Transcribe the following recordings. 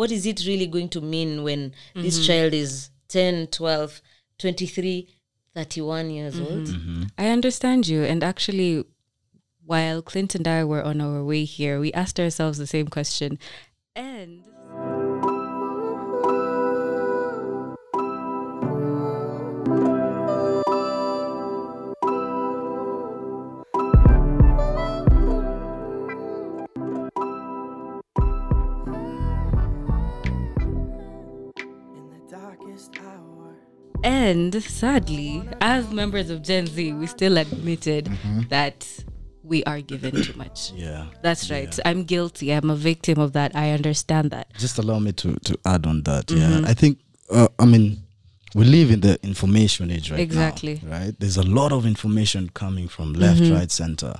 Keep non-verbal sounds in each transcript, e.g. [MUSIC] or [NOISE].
what is it really going to mean when this mm-hmm. child is 10 12 23 31 years mm-hmm. old mm-hmm. I understand you. And actually, while Clint and I were on our way here, we asked ourselves the same question. And And sadly, as members of Gen Z, we still admitted mm-hmm. that we are given too much. [CLEARS THROAT] Yeah. That's right. I'm guilty. I'm a victim of that. I understand that. Just allow me to to add on that. Yeah. Mm-hmm. I think uh, I mean we live in the information age right now, Exactly. right? There's a lot of information coming from left, mm-hmm. right, center.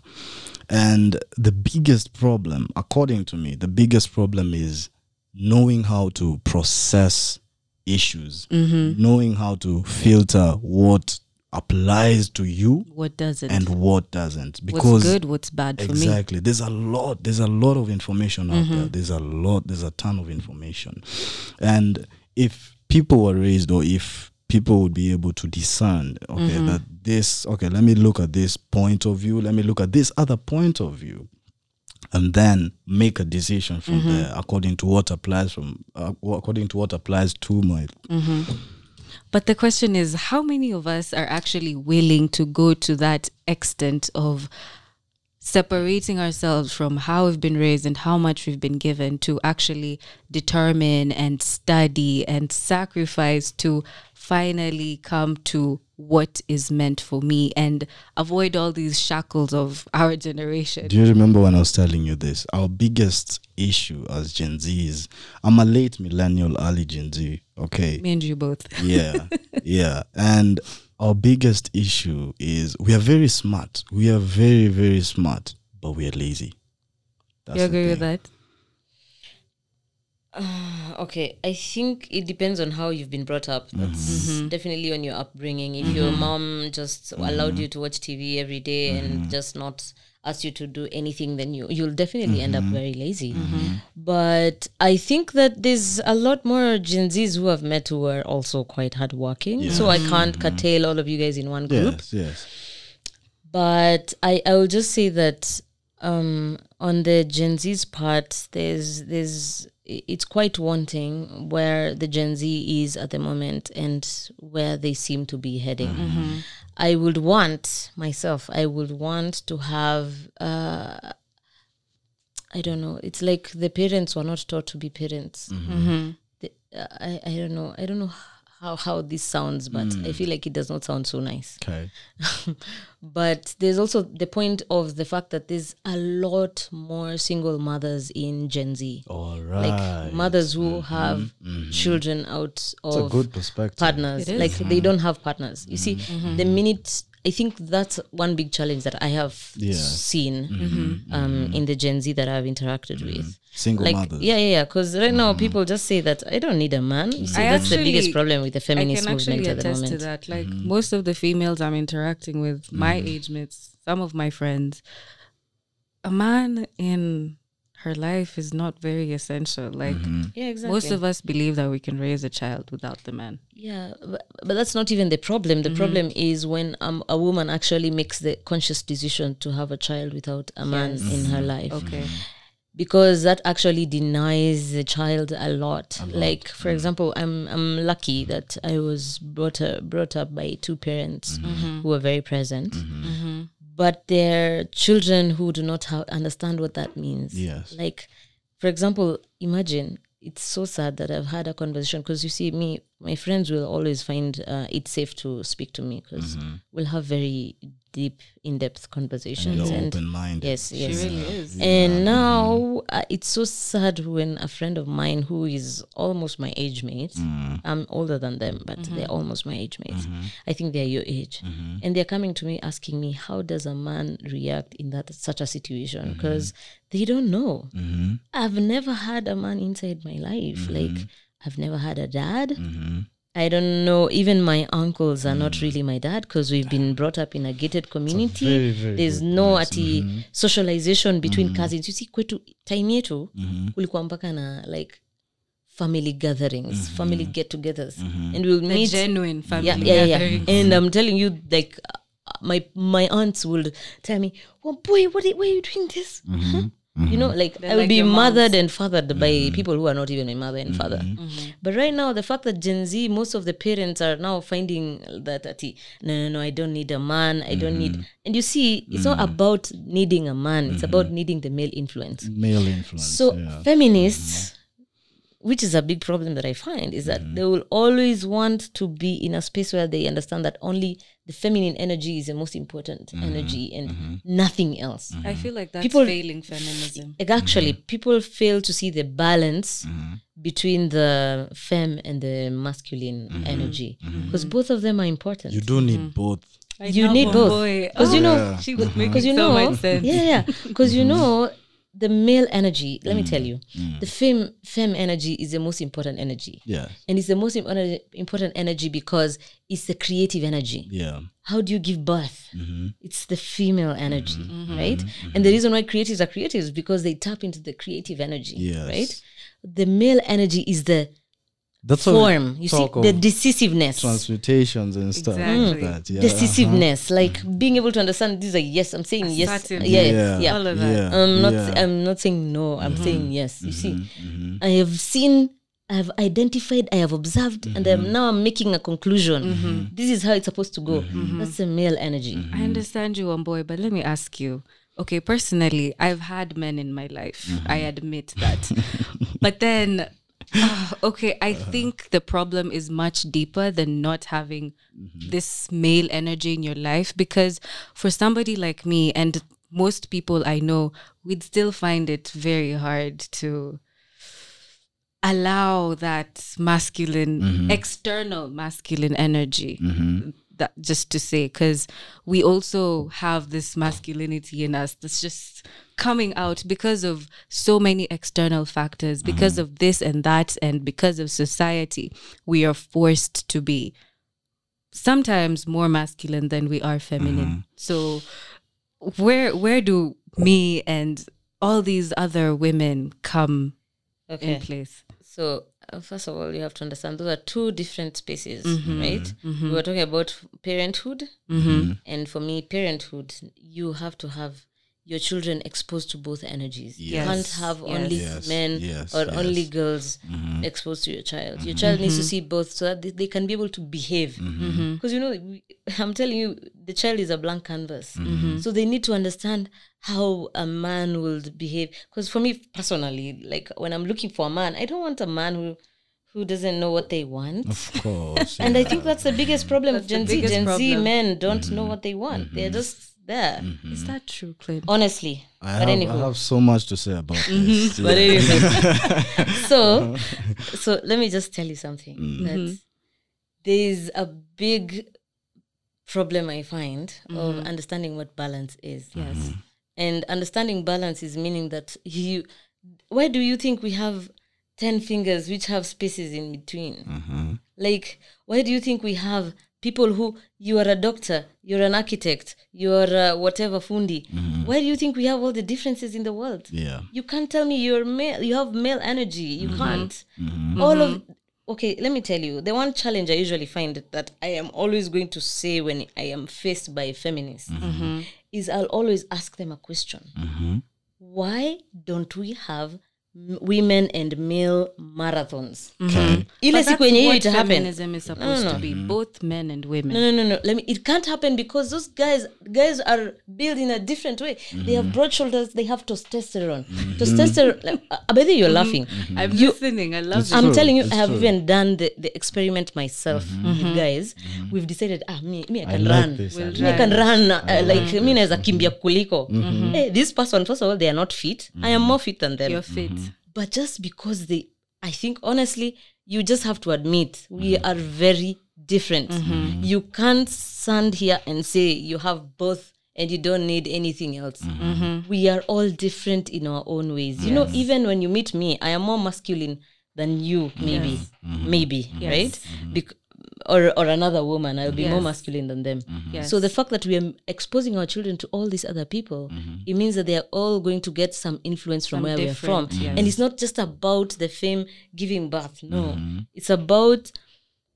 And the biggest problem, according to me, the biggest problem is knowing how to process issues, mm-hmm. knowing how to filter what applies to you What doesn't? and what doesn't. what's Because good, what's bad for me. exactly there's a lot there's a lot of information out there mm-hmm. there's a lot there's a ton of information and if people were raised or if people would be able to discern okay mm-hmm. that this okay let me look at this point of view let me look at this other point of view and then make a decision from there according to what applies from uh, according to what applies to my But the question is, how many of us are actually willing to go to that extent of separating ourselves from how we've been raised and how much we've been given to actually determine and study and sacrifice to finally come to what is meant for me and avoid all these shackles of our generation. Do you remember when I was telling you this? Our biggest issue as Gen Z is I'm a late millennial, early Gen Z. Okay. Me and you both. Yeah. [LAUGHS] yeah. And our biggest issue is we are very smart. We are very, very smart, but we are lazy. That's you agree with thing. That? [SIGHS] okay i think it depends on how you've been brought up. Mm-hmm. That's Mm-hmm. definitely on your upbringing. If your mm-hmm. mom just allowed mm-hmm. you to watch tv every day and just not ask you to do anything then you you'll definitely end up very lazy. But i think that there's a lot more gen z's who have met who are also quite hardworking. So i can't curtail all of you guys in one group. Yes, yes. but I, I will just say that um, on the Gen Z's part, there's there's it's quite wanting where the Gen Z is at the moment and where they seem to be heading. I would want myself. I would want to have. Uh, I don't know. It's like the parents were not taught to be parents. The- uh, I I don't know. I don't know how how this sounds, but I hmm. feel like it does not sound so nice Okay. [LAUGHS] but there's also the point of the fact that there's a lot more single mothers in Gen Z. All right. Like mothers who mm-hmm. have mm-hmm. children out It's a of good perspective. partners. It is. Like they mm-hmm. don't have partners. You see, the minute I think that's one big challenge that I have Yeah. seen mm-hmm. um, mm-hmm. in the Gen Z that I've interacted mm-hmm. with. Single Like mothers. yeah, yeah, yeah. Because right now people just say that I don't need a man. You see, I that's the biggest problem with the feminist movement I can movement actually at the attest moment. to that. Like most of the females I'm interacting with, my age mates, some of my friends, a man in her life is not very essential. Like mm-hmm. Yeah, exactly. most of us believe that we can raise a child without the man. Yeah, but, but that's not even the problem. The mm-hmm. problem is when um, a woman actually makes the conscious decision to have a child without a man in her mm-hmm. life. Okay. Because that actually denies the child a lot. Like, for example, I'm I'm lucky that I was brought up, brought up by two parents who were very present. But there are children who do not ha- understand what that means. Yes. Like, for example, imagine it's so sad that I've had a conversation because you see, me, my friends will always find uh, it safe to speak to me because we'll have very deep, in depth conversations. You're And, open minded. yes, yes. really is. And now uh, it's so sad when a friend of mine who is almost my age mate, mm. I'm older than them, but mm-hmm. they're almost my age mates. Mm-hmm. I think they're your age, mm-hmm. and they're coming to me asking me, "How does a man react in that such a situation?" Because they don't know. I've never had a man inside my life. Like I've never had a dad. I don't know. Even my uncles are not really my dad because we've been brought up in a gated community. very, very There's no ati socialization between cousins. You see, kwetu time yetu kulikuwa mpaka na like family gatherings, family get-togethers, and we'll The genuine family yeah, yeah, yeah. gatherings. And I'm telling you, like uh, my my aunts would tell me, "Well, boy, what are, why are you doing this?" Huh? You know, mm-hmm. like They're I will like be your moms. mothered and fathered by mm-hmm. people who are not even my mother and father. Mm-hmm. mm-hmm. But right now, the fact that Gen Z, most of the parents are now finding that, ati, no, no, no, I don't need a man. I don't need. And you see, it's not about needing a man. It's about needing the male influence. Male influence. So yeah. feminists, which is a big problem that I find, is that mm-hmm. they will always want to be in a space where they understand that only the feminine energy is the most important mm-hmm. energy and mm-hmm. nothing else. I feel like that's People- failing feminism. Like, Actually, people fail to see the balance between the femme and the masculine energy because both of them are important. you do need both. You need oh both. because oh, you know Yeah. she was making because you so know much sense. yeah yeah because you know the male energy let me tell mm, you mm. the femme femme energy is the most important energy. Yeah. and it's the most important energy because it's the creative energy. Yeah. how do you give birth? Mm-hmm. It's the female mm-hmm. energy mm-hmm. right? And the reason why creatives are creatives is because they tap into the creative energy Yes. right? The male energy is the That's what form you see the decisiveness transmutations and stuff Exactly. like mm. that. Yeah. decisiveness uh-huh. like being able to understand these are yes i'm saying yes Assertive. yeah Yeah. yeah All of that. Yeah. I'm not. yeah. I'm not saying no. I'm mm-hmm. saying yes. You see, Mhm. I have seen. I have identified. I have observed, and I'm mm-hmm. now I'm making a conclusion. This is how it's supposed to go. That's the male energy. I understand you, Wambui, but let me ask you. Okay, personally, I've had men in my life. I admit that. [LAUGHS] but then, ah, okay, I uh-huh. think the problem is much deeper than not having mm-hmm. this male energy in your life because for somebody like me and most people I know, we'd still find it very hard to allow that masculine mm-hmm. external masculine energy mm-hmm. that just to say because we also have this masculinity in us that's just coming out because of so many external factors mm-hmm. because of this and that and because of society we are forced to be sometimes more masculine than we are feminine. Mm-hmm. So where where do me and all these other women come Okay. in place? So uh, first of all, you have to understand those are two different spaces, mm-hmm. right? We were talking about parenthood, and for me, parenthood, you have to have your children exposed to both energies. You can't have Yes. only Yes. men Yes. or Yes. only girls mm-hmm. exposed to your child. Your mm-hmm. child needs to mm-hmm. see both so that they, they can be able to behave. Because you know, we, I'm telling you, the child is a blank canvas. So they need to understand how a man will behave. Because for me personally, like when I'm looking for a man, I don't want a man who who doesn't know what they want. Of course. [LAUGHS] And I think that's the biggest problem of That's Gen Z. Gen Z problem. men don't know what they want. They're just there. is that mm-hmm. true clint Honestly. I but have, anywho. I have so much to say about mm-hmm. this. [LAUGHS] But anyway. [LAUGHS] so [LAUGHS] so let me just tell you something. Mm. That mm-hmm. there's a big problem I find of understanding what balance is. yes And understanding balance is meaning that you why do you think we have 10 fingers which have spaces in between? Like, why do you think we have people who you are a doctor, you're an architect, you're uh, whatever fundi? Mm-hmm. Why do you think we have all the differences in the world? Yeah. You can't tell me you're male, you have male energy. You mm-hmm. can't. Mm-hmm. All of okay, let me tell you, the one challenge I usually find that I am always going to say when I am faced by feminists is I'll always ask them a question. Why don't we have m- women and male marathons? Mm-hmm. Okay. Ile siku that's yenye hiyo what happen. feminism is supposed to be mm-hmm. both men and women No, no, no, no. Let me. It can't happen because those guys, guys are built in a different way. They have mm-hmm. broad shoulders. They have testosterone. Testosterone. Like, uh, uh by the you're laughing. i'm You- listening i love It's it I'm true, telling you, it's I have true. even done the, the experiment myself with guys. We've decided, ah, me, me, I I can like run. this. I We'll like Me, I can this. run uh, like me naweza kimbia kuliko. Hey, this person, first of all, they are not fit. I am more fit than them. you're fit but just because they i think honestly you just have to admit we mm-hmm. are very different. Mm-hmm. You can't stand here and say you have both and you don't need anything else. Mm-hmm. We are all different in our own ways. You know even when you meet me i am more masculine than you maybe. Maybe right? Bec- or or another woman, I'll be more masculine than them. Yes. So the fact that we are exposing our children to all these other people, mm-hmm. it means that they are all going to get some influence from Some where we are from. yes. And it's not just about the fame giving birth. No, mm-hmm. it's about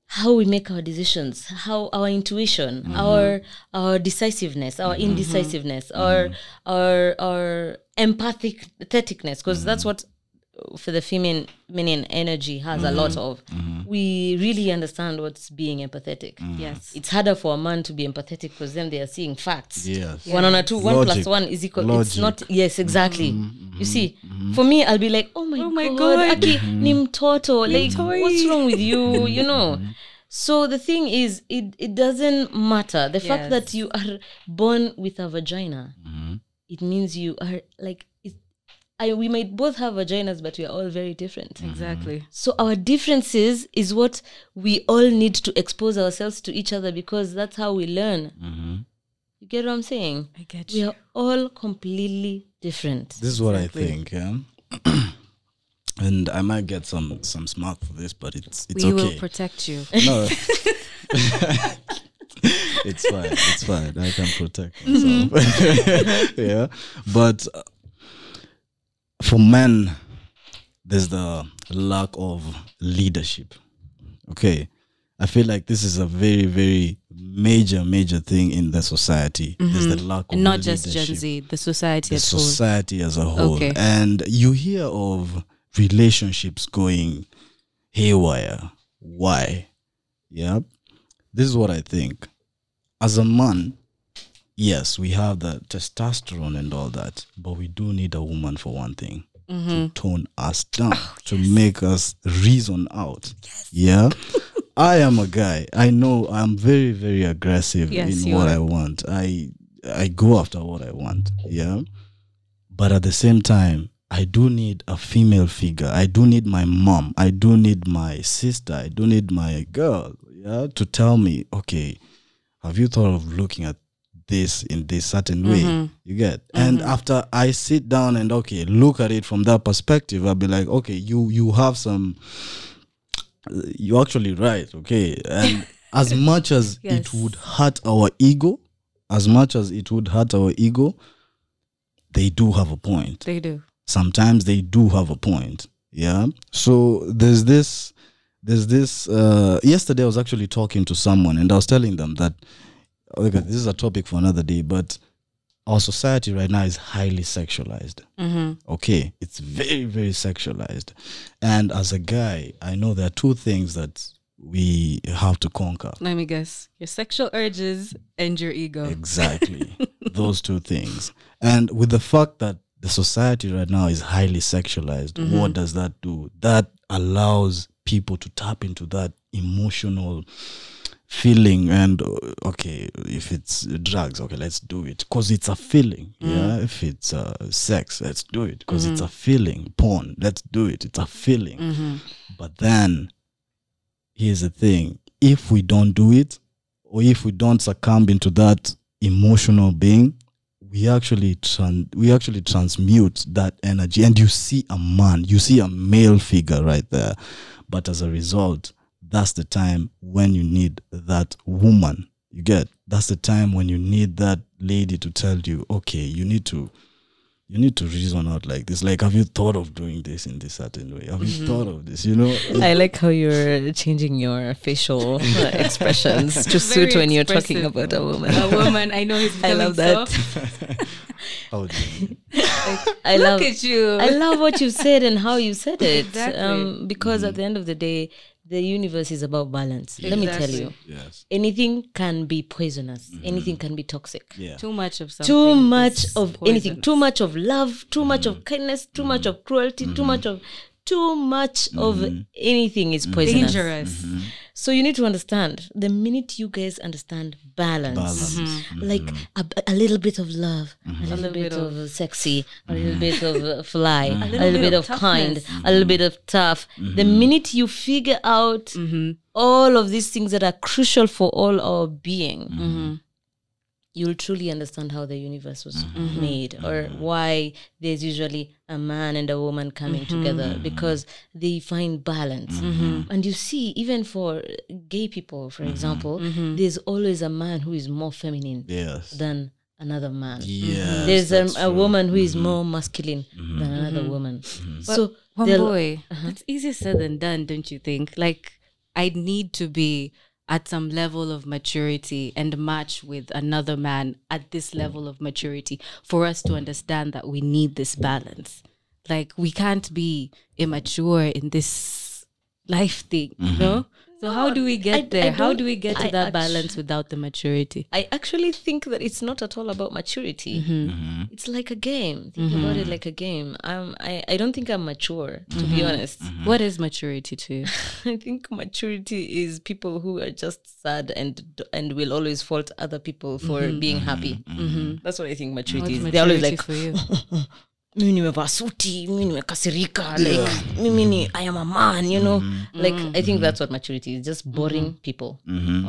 how we make our decisions, how our intuition, our our decisiveness, our indecisiveness, our our our empathic patheticness, because that's what for the feminine feminine energy has a mm-hmm. lot of. Mm-hmm. We really understand what's being empathetic. Mm-hmm. Yes. It's harder for a man to be empathetic because then they are seeing facts. Yes. One on a two, one Logic. one is equal. It's not yes, exactly. You see, for me, I'll be like, oh my, Oh my god, God. Aki, ni mtoto. Like, Mtoi. what's wrong with you? [LAUGHS] You know. So the thing is, it it doesn't matter. The fact that you are born with a vagina, it means you are like. It, I, we might both have vaginas, but we are all very different. Exactly. So our differences is what we all need to expose ourselves to each other because that's how we learn. You get what I'm saying? I get you. We are all completely different. This is what Exactly. I think, yeah. [CLEARS THROAT] and I might get some some smack for this, but it's it's we okay. will protect you. [LAUGHS] no. [LAUGHS] it's fine. It's fine. I can protect myself. [LAUGHS] yeah. But uh, for men, there's the lack of leadership. Okay. I feel like this is a very, very major, major thing in the society. There's the mm-hmm. lack of And not just Gen leadership Z, the society the as whole. society as a whole. Okay. And you hear of relationships going haywire. Why? Yeah. This is what I think. As a man, yes, we have the testosterone and all that, but we do need a woman for one thing. Mm-hmm. To tone us down, to make us reason out. Yes. Yeah. I am a guy. I know I'm very, very aggressive Yes, in what are. I want. I I go after what I want. Yeah. But at the same time, I do need a female figure. I do need my mom. I do need my sister. I do need my girl. Yeah. To tell me, okay, have you thought of looking at this in this certain way? Mm-hmm. You get? And after I sit down and okay, look at it from that perspective, I'll be like, okay, you you have some you're actually right, okay. And [LAUGHS] as much as Yes. it would hurt our ego, as much as it would hurt our ego, they do have a point. They do. Sometimes they do have a point. Yeah. So there's this there's this uh yesterday I was actually talking to someone and I was telling them that okay, this is a topic for another day, but our society right now is highly sexualized. Mm-hmm. okay it's very very sexualized. And as a guy i know there are two things that we have to conquer. Let me guess. Your sexual urges and your ego. exactly. [LAUGHS] Those two things. And with the fact that the society right now is highly sexualized what does that do? That allows people to tap into that emotional feeling and uh, okay if it's drugs okay let's do it. Because it's a feeling yeah? If it's uh, sex let's do it. Because it's a feeling. Porn let's do it. It's a feeling. Mm-hmm. but then here's the thing. If we don't do it or if we don't succumb into that emotional being we actually tran- we actually transmute that energy. And you see a man you see a male figure right there. But as a result that's the time when you need that woman you get that's the time when you need that lady to tell you okay you need to you need to reason out like this like have you thought of doing this in this certain way have you thought of this you know I like how you're changing your facial uh, [LAUGHS] expressions to suit Very when you're talking about a woman. A woman. I know he's [LAUGHS] I love that. soft. [LAUGHS] How do you- I love Look at you. I love what you said and how you said it. Exactly. Um, because at the end of the day, the universe is about balance. Let me tell you, yes anything can be poisonous. Mm-hmm. Anything can be toxic. yeah Too much of something. Too much is of anything. Too much of love. Too much of mm-hmm. kindness. Too mm-hmm. much of cruelty. Too much of too much of anything is poisonous. dangerous. So you need to understand the minute you guys understand balance, Balance. Mhm. Mm-hmm. like a, a little bit of love, a mm-hmm. little bit of sexy, a mm-hmm. little bit of uh, fly, a little, bit, of kind, a little bit of tough. The mm-hmm. minute you figure out all of these things that are crucial for all our being, you'll truly understand how the universe was mm-hmm. Mm-hmm. made mm-hmm. or why there's usually a man and a woman coming together because they find balance. And you see even for gay people for example there's always a man who is more feminine Yes. than another man. Yes. there's a, that's a true. Mm-hmm. woman who is more masculine than another woman. So One they'll- boy, it's easier said than done, don't you think? Like, I need to be at some level of maturity and match with another man at this mm. level of maturity for us to understand that we need this balance. Like, we can't be immature in this life thing, you mm-hmm. know? So, how do we get I- I there? how don't- we get to I that actu- balance without the maturity? I actually think that it's not at all about maturity. Mm-hmm. Mm-hmm. It's like a game. Think about it mm-hmm. like a game. Um, I, I don't think I'm mature, to be honest. What is maturity to you? [LAUGHS] I think maturity is people who are just sad and and will always fault other people for being happy. That's what I think maturity What's is. They're always like, for you? [LAUGHS] mimi nimevaa suti mimi nimekasirika like mimi ni i am a man you know? Like i think that's what maturity is just boring people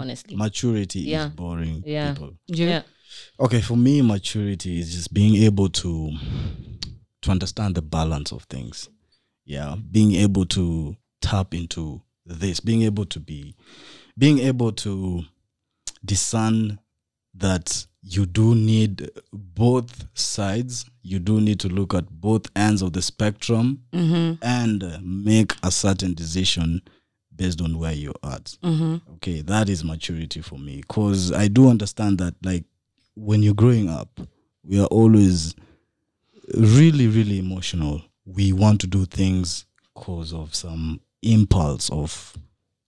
honestly. Maturity Yeah. is boring Yeah. people. yeah. Okay, for me, maturity is just being able to to understand the balance of things. Yeah, being able to tap into this, being able to be, being able to discern that you do need both sides. You do need to look at both ends of the spectrum and uh, make a certain decision based on where you're at. Okay, that is maturity for me because I do understand that, like, when you're growing up, we are always really, really emotional. We want to do things because of some impulse of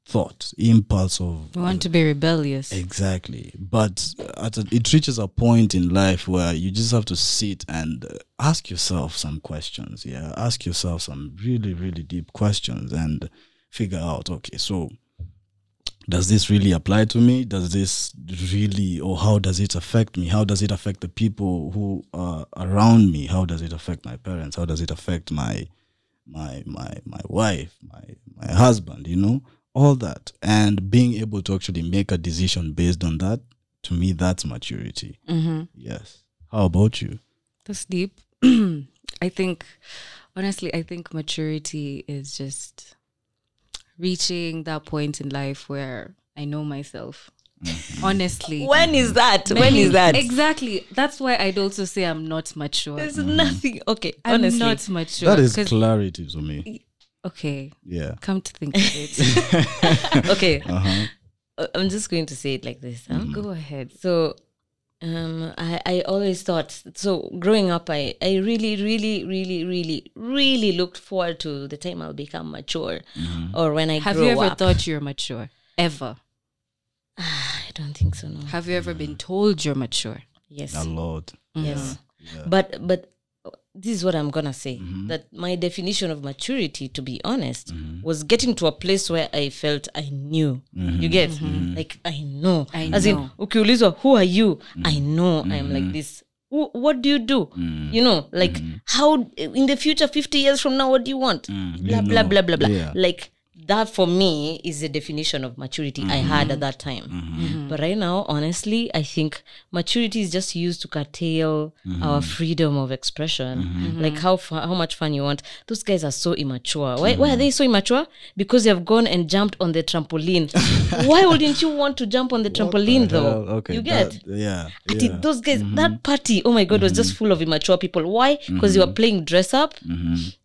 thought, impulse of We want to be rebellious. Exactly. But at a, it reaches a point in life where you just have to sit and uh, ask yourself some questions. Yeah. Ask yourself some really, really deep questions and figure out okay, so does this really apply to me? Does this really, or how does it affect me? How does it affect the people who are around me? How does it affect my parents? How does it affect my my my my wife, my my husband, you know, all that, and being able to actually make a decision based on that. To me, that's maturity. Mm-hmm. Yes. How about you? That's deep. [CLEARS THROAT] I think, honestly, I think maturity is just reaching that point in life where I know myself. Honestly. when is that when is that Exactly. That's why I'd also say I'm not mature. there's nothing okay I'm honestly not mature. that is clarity to me. Okay. Yeah. Come to think of it. [LAUGHS] okay Uh-huh. Uh, i'm just going to say it like this huh? Go ahead. so um I, I always thought so growing up I, I really really really really really looked forward to the time i'll become mature or when i Have grow you ever up thought you're mature? Ever? i don't think so no Have you ever been told you're mature? yes A lot. yes Yeah. but but this is what i'm gonna say Mm-hmm. that my definition of maturity to be honest was getting to a place where i felt i knew Mm-hmm. you get like i know I as in know. ukiulizwa who are you Mm-hmm. i know i'm like this who what do you do Mm. you know like how in the future 50 years from now what do you want Mm, blah you blah know. blah blah blah Yeah. like that for me is the definition of maturity I had at that time. But right now, honestly, I think maturity is just used to curtail our freedom of expression. Like how fa- how much fun you want. Those guys are so immature. Why why are they so immature? Because they have gone and jumped on the trampoline. [LAUGHS] why wouldn't you want to jump on the trampoline though? Okay. you get. that- yeah. Yeah. those guys, that party, oh my god, was just full of immature people. Why? Because they were playing dress up,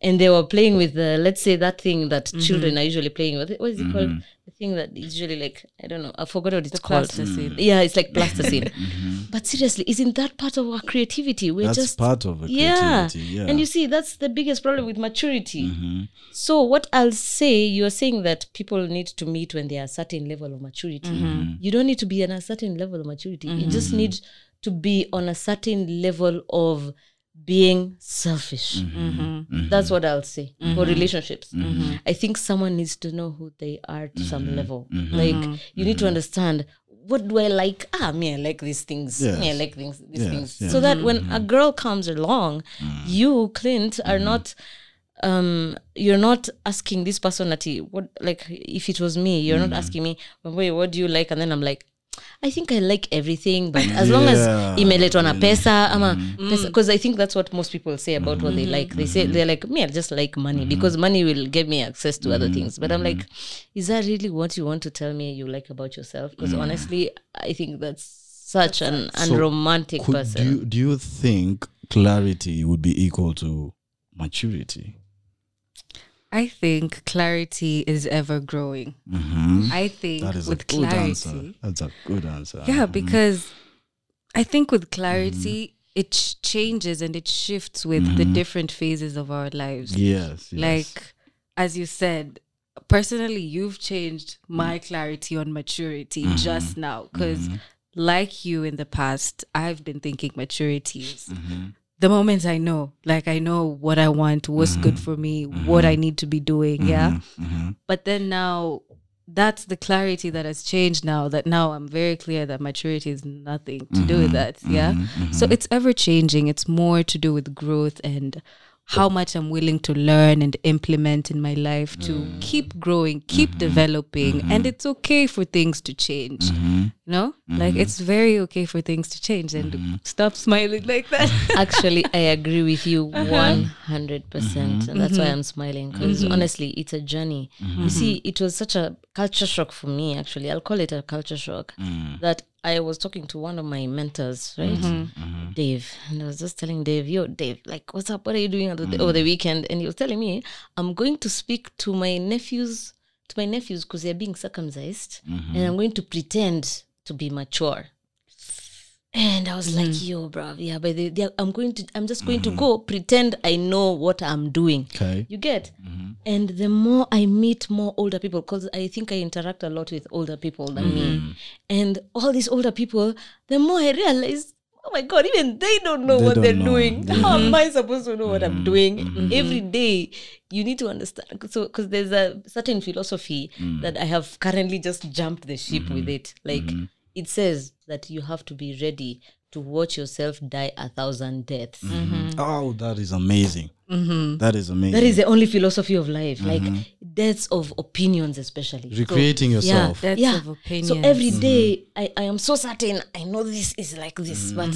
and they were playing with the, let's say, that thing that children are usually playing with. What is it called? Mm-hmm. The thing that is usually like I don't know. I forgot what it's called. plasticine. Mm. Yeah, it's like plasticine. [LAUGHS] Mm-hmm. But seriously, isn't that part of our creativity? We're That's just part of a yeah. creativity. Yeah. And you see, that's the biggest problem with maturity. Mm-hmm. So, what I'll say, you're saying that people need to meet when they are a certain level of maturity. You don't need to be on a certain level of maturity. You just need to be on a certain level of being selfish. Mm-hmm. Mm-hmm. Mm-hmm. That's what I'll say for relationships. I think someone needs to know who they are to some level. Like, you need to understand what do I like? Ah, me, I like these things. Me, I like things, these Yes, things. yes. So that when a girl comes along, mm. you, Clint, are not um you're not asking this person that he- what like if it was me you're not mm. asking me wait what do you like? And then i'm like I think I like everything, but as long as Yeah, imeletwa na pesa ama Mm. because I think that's what most people say about what they like. They say they're like me, I just like money because money will give me access to Mm-hmm. other things. But I'm like, is that really what you want to tell me you like about yourself? Because honestly, I think that's such an unromantic Could, person. do you, do you think clarity would be equal to maturity? I think clarity is ever growing. Mm-hmm. I think That is with a good clarity. answer. That's a good answer. Yeah, mm-hmm. because I think with clarity, mm-hmm. it ch- changes and it shifts with the mm-hmm. different phases of our lives. Yes, yes. Like, as you said, personally, you've changed my clarity on maturity just now. Because, like you in the past, I've been thinking maturity is the moment I know, like, I know what I want, what's good mm-hmm. for me, mm-hmm. what I need to be doing. Mm-hmm. Yeah. Mm-hmm. But then now, that's the clarity that has changed now that now I'm very clear that maturity is nothing to do with that. Yeah. So it's ever changing. It's more to do with growth and how much I'm willing to learn and implement in my life to mm. keep growing, keep developing. And it's okay for things to change. You know? Like mm-hmm. it's very okay for things to change and mm-hmm. stop smiling like that. [LAUGHS] Actually, I agree with you Uh-huh. 100%. percent And that's why I'm smiling because honestly, it's a journey. You see, it was such a culture shock for me, actually. I'll call it a culture shock mm. that I was talking to one of my mentors, right? Dave. And I was just telling Dave, yo, Dave, like, what's up? What are you doing over the, mm. over the weekend? And he was telling me, I'm going to speak to my nephews, to my nephews because they're being circumcised. And I'm going to pretend to be mature. And I was like, mm. yo, bruv, yeah, but they, they, I'm going to, I'm just going to mm-hmm. go pretend I know what I'm doing. Okay. You get? Mm-hmm. And the more I meet more older people, because I think I interact a lot with older people than me, mm-hmm. and all these older people, the more I realize, oh my God, even they don't know They what don't they're know. doing. How am I supposed to know what I'm doing? Every day, you need to understand. So, because there's a certain philosophy mm. that I have currently just jumped the ship with it. Like, it says that you have to be ready to watch yourself die a thousand deaths. Mm-hmm. Mm-hmm. Oh, that is amazing. Mm-hmm. That is amazing. That is the only philosophy of life, like deaths of opinions, especially. So- Recreating yourself. Deaths yeah. of So opinions. every day I, I am so certain I know this is like this, but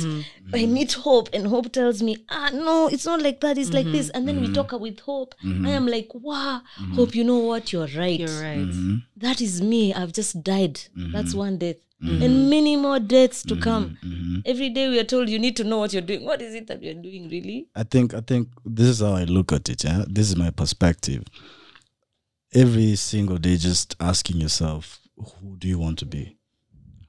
I meet hope and hope tells me, ah no, it's not like that, it's like this. And then we talk with hope. I am like, wow, hope, you know what, you're right. You're right. That is me. I've just died. That's one death. Mm. And many more deaths to mm-hmm, come. Mm-hmm. Every day we are told you need to know what you're doing. What is it that you're doing really? I think I think this is how I look at it. Yeah? This is my perspective. Every single day, just asking yourself, who do you want to be?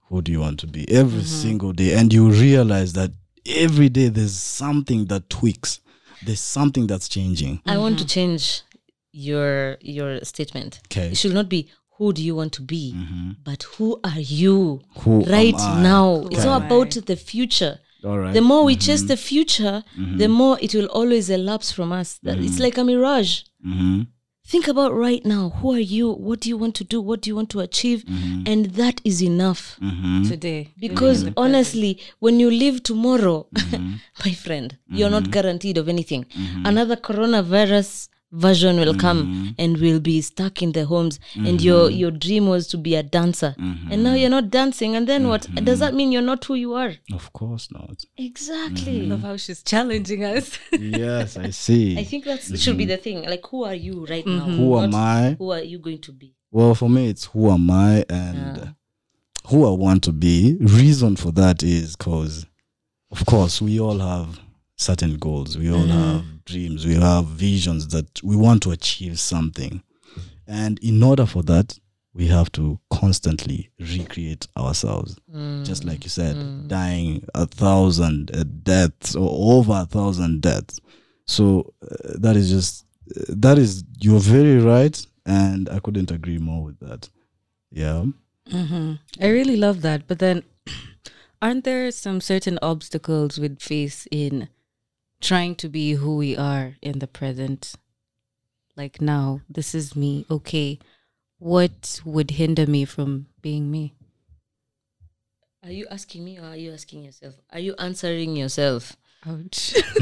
Who do you want to be? Every mm-hmm. single day, and you realize that every day there's something that tweaks. There's something that's changing. I want to change your your statement. Okay. It should not be who do you want to be, mm-hmm. but who are you Who right I? now? It's all I? about the future. All right. The more we chase mm-hmm. the future, the mm-hmm. more it will always elapse from us. That It's like a mirage. hmm Think about right now. Who are you? What do you want to do? What do you want to achieve? And that is enough. hmm Today. Because honestly, when you live tomorrow, Mm-hmm. [LAUGHS] my friend, you're not guaranteed of anything. Another coronavirus version will Mm-hmm. come and we'll be stuck in the homes. And your your dream was to be a dancer, Mm-hmm. and now you're not dancing. And then what? Does that mean you're not who you are? Of course not. Exactly. Mm-hmm. Love how she's challenging us. yes, I [LAUGHS] see. I think that should be the thing. Like, who are you right now? Mm-hmm. who am I? Who are you going to be? Well, for me, it's who am I and who I want to be. Reason for that is because, of course, we all have certain goals. We all have dreams. We have visions that we want to achieve something. And in order for that, we have to constantly recreate ourselves. Just like you said, dying a thousand uh, deaths or over a thousand deaths. So uh, that is just, uh, that is, you're very right. And I couldn't agree more with that. Yeah. hmm I really love that. But then, [CLEARS THROAT] aren't there some certain obstacles we'd face in trying to be who we are in the present? Like now, this is me. Okay. What would hinder me from being me? Are you asking me or are you asking yourself? Are you answering yourself? Ouch. [LAUGHS]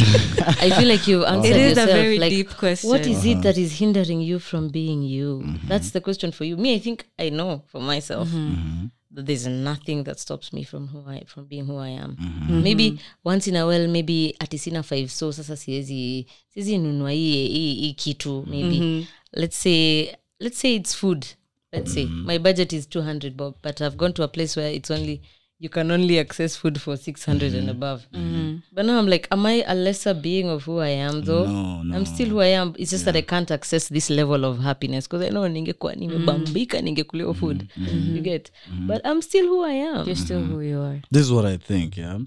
I feel like you've answered it is yourself. a very like, deep question. What is it uh-huh. that is hindering you from being you? Mm-hmm. That's the question for you. Me, I think I know for myself that there's nothing that stops me from who I from being who I am. Mm-hmm. Maybe once in a while maybe ati sina five so sasa siwezi siwezi nunua hii hii kitu maybe let's say let's say it's food let's say my budget is 200 bob but i've gone to a place where it's only you can only access food for 600 and above but now i'm like am i a lesser being of who i am though No, no. i'm still who i am it's just that i can't access this level of happiness because i know ningekuwa nimebambika ningekuliwa food you get but i'm still who i am You're still who you are. this is what I think. Yeah.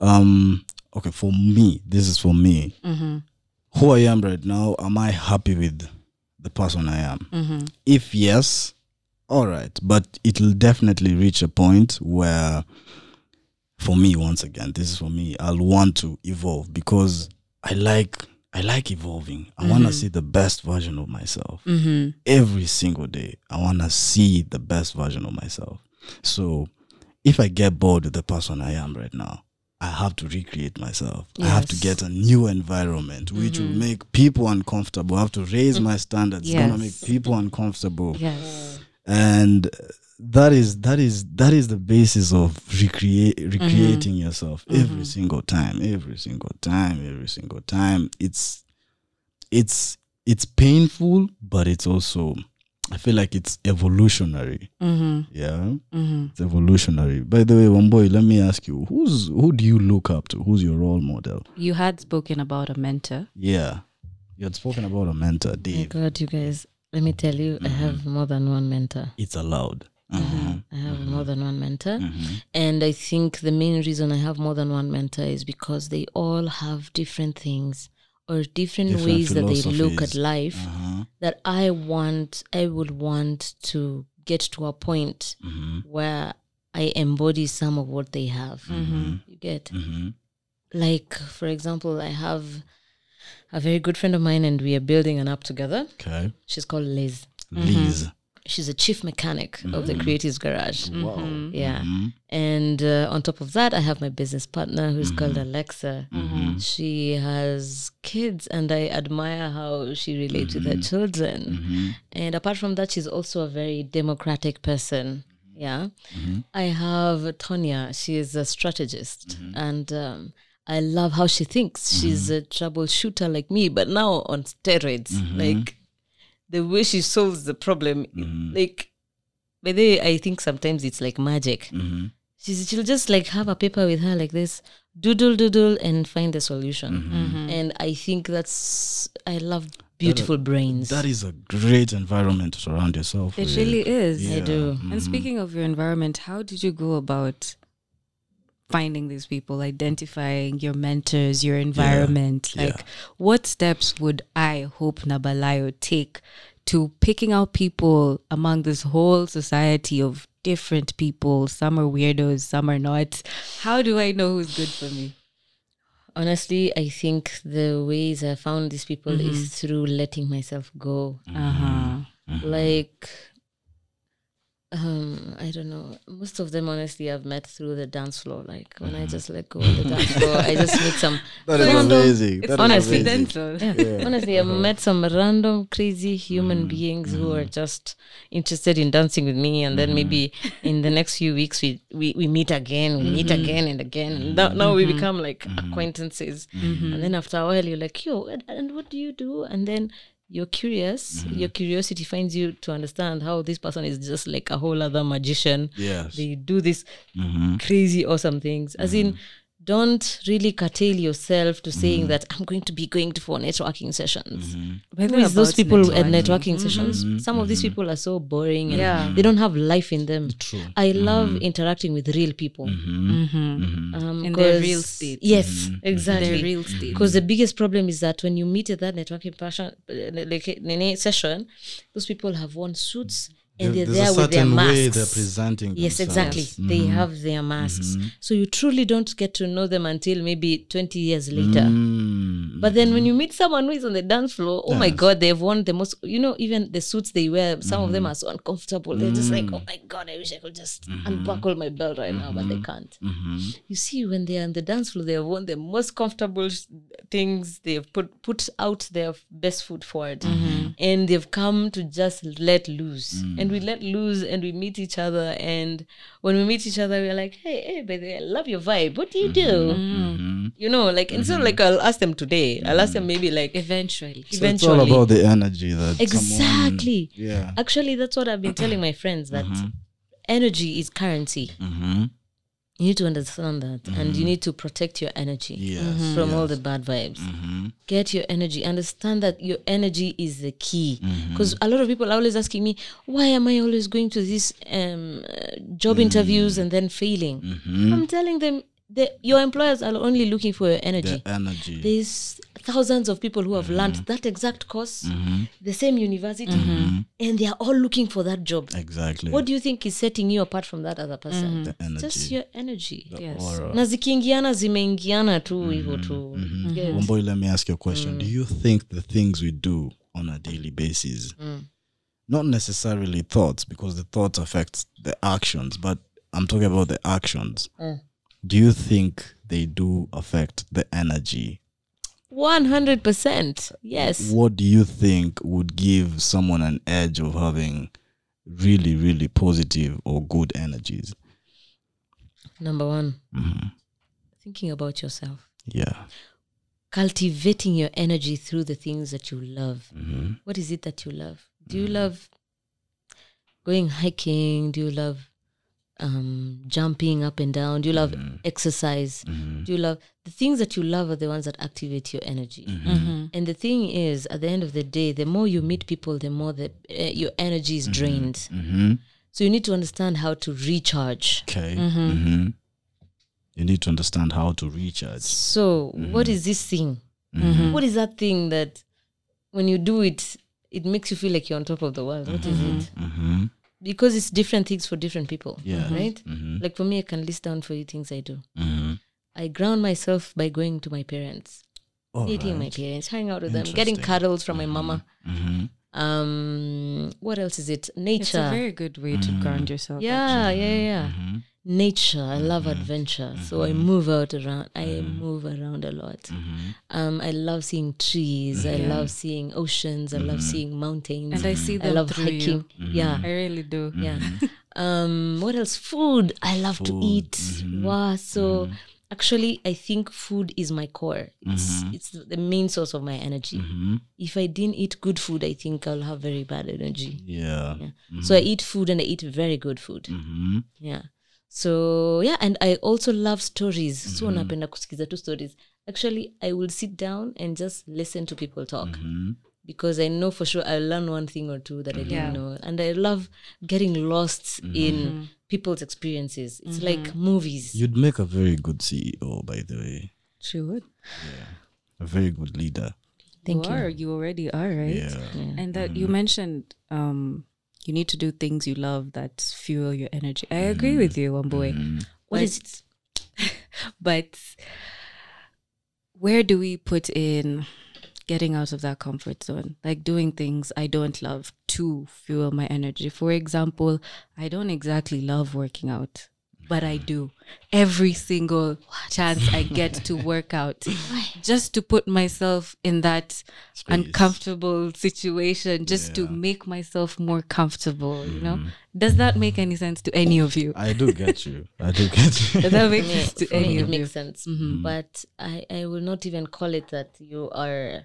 Um. Okay. For me, this is for me. Who I am right now. Am I happy with the person I am? If yes, all right. But it'll definitely reach a point where, for me, once again, this is for me. I'll want to evolve because I like. I like evolving. I want to mm-hmm. see the best version of myself mm-hmm. every single day. I want to see the best version of myself. So if I get bored with the person I am right now, I have to recreate myself. I have to get a new environment which will mm-hmm. make people uncomfortable. I have to raise mm. my standards. It's gonna make people uncomfortable. Yes. And that is that is that is the basis of recreate recreating mm-hmm. yourself mm-hmm. every single time, every single time, every single time. It's it's it's painful, but it's also I feel like it's evolutionary. Mm-hmm. Yeah, it's evolutionary. By the way, Wambui, let me ask you, who's who do you look up to? Who's your role model? You had spoken about a mentor. Yeah, you had spoken about a mentor, my Dave. Oh, god you guys let me tell you i have more than one mentor It's allowed. Uh-huh. I have more than one mentor. Mhm. And I think the main reason I have more than one mentor is because they all have different things or different, Different ways that they look at life Uh-huh. that I want, I would want to get to a point Mhm. where I embody some of what they have. You get? Like, for example, I have a very good friend of mine and we are building an app together. Okay. She's called Liz. Liz. She's a chief mechanic of the Creatives Garage. Wow. Yeah. Mhm. And uh, on top of that, I have my business partner who's Mm-hmm. called Alexa. She has kids, and I admire how she relates with Mm-hmm. her children. And apart from that, she's also a very democratic person. Yeah. Mm-hmm. I have Tonya. She is a strategist. Mm-hmm. And um, I love how she thinks. She's a troubleshooter like me, but now on steroids. Mm-hmm. Like the way she solves the problem, Mm-hmm. like, by the way, I think sometimes it's like magic Mhm. she's, she'll just like have a paper with her like this doodle doodle and find the solution Mm-hmm. and i think that's i love beautiful brains That is a great environment to surround yourself It with. really is. i do And speaking of your environment, how did you go about finding these people, identifying your mentors, your environment? yeah. Like, what steps would I, Hope Nabalayo, take to picking out people among this whole society of different people? Some are weirdos, some are not. How do I know who's good for me? honestly i think the ways i found these people is through letting myself go Uh huh. like um i don't know. Most of them honestly i've met through the dance floor. Like when i mm-hmm. just let go of the dance floor i just meet some [LAUGHS] That is random- amazing. That is honestly, amazing. Accidental. Yeah. [LAUGHS] Honestly, I've uh-huh. met some random crazy human mm-hmm. beings who mm-hmm. are just interested in dancing with me, and then maybe in the next few weeks we we, we meet again, we meet again and again. And now, now we become like acquaintances, and then after a while you're like, yo, and, and what do you do? And then you're curious. Your curiosity finds you to understand how this person is just like a whole other magician. Yes. They do this Mhm. crazy awesome things. As in, don't really curtail yourself to saying that I'm going to be going to for networking sessions. Mm-hmm. By the Who way, those about people at networking. networking mm-hmm. sessions? Mm-hmm. Some of these people are so boring and Yeah. they don't have life in them. True. I love interacting with real people. Mm-hmm. Um, In their real state. Yes, exactly. Their real state. Because the biggest problem is that when you meet at that networking passion, uh, like uh, nene uh, session, those people have worn suits and they're there a with their masks. way they're presenting Yes, exactly. They mm-hmm. have their masks. Mm-hmm. So you truly don't get to know them until maybe 20 years later. Mm. But then when you meet someone who is on the dance floor, oh my God, they've worn the most, you know, even the suits they wear, some of them are so uncomfortable. They're just like, mm. oh my God, I wish I could just unbuckle my belt right now, but they can't. You see, when they're on the dance floor, they have worn the most comfortable things. They've put, put out their best foot forward and they've come to just let loose. Mm. And and we let loose and we meet each other. And when we meet each other we're like hey hey by the way i love your vibe. What do you do? Mm-hmm. Mm. mm-hmm. you know like instead of mm-hmm. like i'll ask them today. I'll ask them mm-hmm. maybe like Eventually. So it's all about the energy that exactly. Someone, yeah. actually that's what i've been telling my friends that energy is currency. Mm-hmm. You need to understand that and you need to protect your energy Yes. from all the bad vibes. Mm-hmm. get your energy. Understand that your energy is the key because a lot of people are always asking me why am i always going to these um, uh, job interviews and then failing? I'm telling them that your employers are only looking for your energy The energy. there's thousands of people who have learned that exact course the same university and they are all looking for that job exactly. what do you think is setting you apart from that other person the energy. just your energy Yes. aura. na zikiingiana zimeingiana tu hivyo tu Yes. Womboy, let me ask you a question. Do you think the things we do on a daily basis, not necessarily thoughts, because the thoughts affect the actions, but I'm talking about the actions. Do you think they do affect the energy? 100% yes What do you think would give someone an edge of having really, really positive or good energies? number one Mhm. thinking about yourself Yeah. cultivating your energy through the things that you love hmm what is it that you love do you love going hiking do you love um, jumping up and down. Do you love mm-hmm. exercise? Mm-hmm. Do you love the things that you love are the ones that activate your energy. Mm-hmm. And the thing is at the end of the day the more you meet people the more the, uh, your energy is drained. Hmm so you need to understand how to recharge. Okay. You need to understand how to recharge. so what is this thing? What is that thing that when you do it it makes you feel like you're on top of the world? What is it because it's different things for different people Yeah. right? Hmm like for me i can list down for you things i do. Hmm i ground myself by going to my parents meeting my parents hanging out with them getting cuddles from my mama. Hmm um what else is it? Nature. It's a very good way to ground yourself. yeah yeah yeah. Mm-hmm. Nature. I love mm-hmm. adventure so i mm-hmm. move out around i mm-hmm. move around a lot. Mm-hmm. um i love seeing trees i love seeing oceans i love seeing mountains. And I see i love through hiking. you. yeah. I really do. yeah. Um what else? Food. I love to eat. Wow so actually i think food is my core. It's it's the main source of my energy. Mm-hmm. if i didn't eat good food i think i'll have very bad energy. Yeah. so i eat food and i eat very good food. Yeah so yeah and i also love stories so napenda kusikiza tu stories actually i will sit down and just listen to people talk because i know for sure i'll learn one thing or two that i didn't Yeah. know and i love getting lost in people's experiences it's like movies You'd make a very good CEO, by the way. She would. A very good leader. Thank you you. are. You already are, right? Yeah. And that you mentioned um you need to do things you love that fuel your energy. I agree with you, Wambui. Mm-hmm. what is it [LAUGHS] But where do we put in getting out of that comfort zone? Like doing things I don't love to fuel my energy. For example, I don't exactly love working out, but I do. Every single chance I get to work out [LAUGHS] just to put myself in that uncomfortable situation, just to make myself more comfortable, you know? Mm-hmm. Does that make any sense to any of you? I do get you. I do get [LAUGHS] you. Does that make [LAUGHS] sense to for me, any it of you? makes sense. Mm-hmm. Mm-hmm. But I, I will not even call it that you are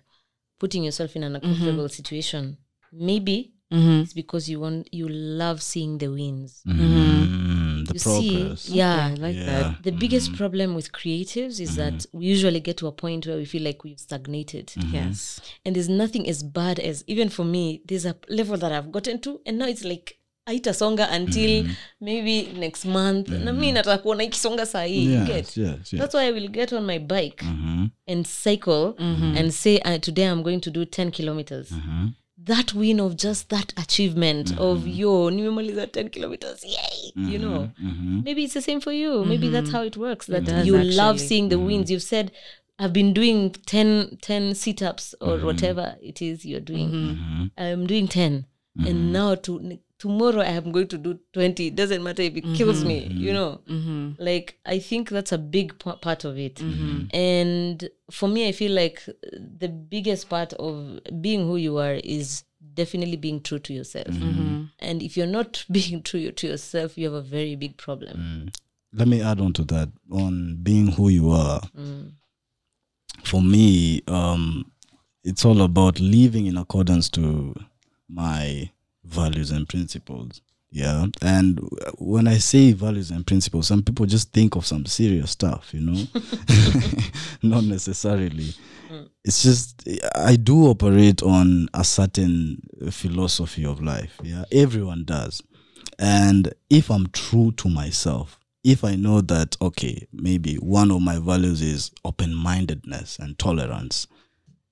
putting yourself in an uncomfortable situation. Maybe it's because you want you love seeing the wins. Mm, the you progress. see yeah I like Yeah. that. the biggest problem with creatives is that we usually get to a point where we feel like we've stagnated Yes. and there's nothing as bad as even for me there's a level that i've gotten to and now it's like aitasonga until maybe next month na mi nataka kuona ikisonga sahii you Yes, get yes, yes. that's why i will get on my bike Mhm, and cycle and say uh, today i'm going to do 10 kilometers mhm. That win of just that achievement of yo nimemaliza 10 kilometers yay you know. Mhm. maybe it's the same for you. Maybe that's how it works that does you love seeing the wins. You've said i've been doing 10 10 sit-ups or whatever it is you're doing. I'm doing 10 and now to tomorrow i am going to do 20 it doesn't matter if it kills me you know like i think that's a big p- part of it and for me i feel like the biggest part of being who you are is definitely being true to yourself. Mm-hmm. And if you're not [LAUGHS] being true to yourself, you have a very big problem. Mm. Let me add on to that on being who you are. Mm. For me, um, it's all about living in accordance to my values and principles. Yeah. And when I say values and principles, some people just think of some serious stuff, you know? [LAUGHS] Not necessarily. Mm. It's just, I do operate on a certain philosophy of life. Yeah. Everyone does. And if I'm true to myself, if I know that, okay, maybe one of my values is open mindedness and tolerance,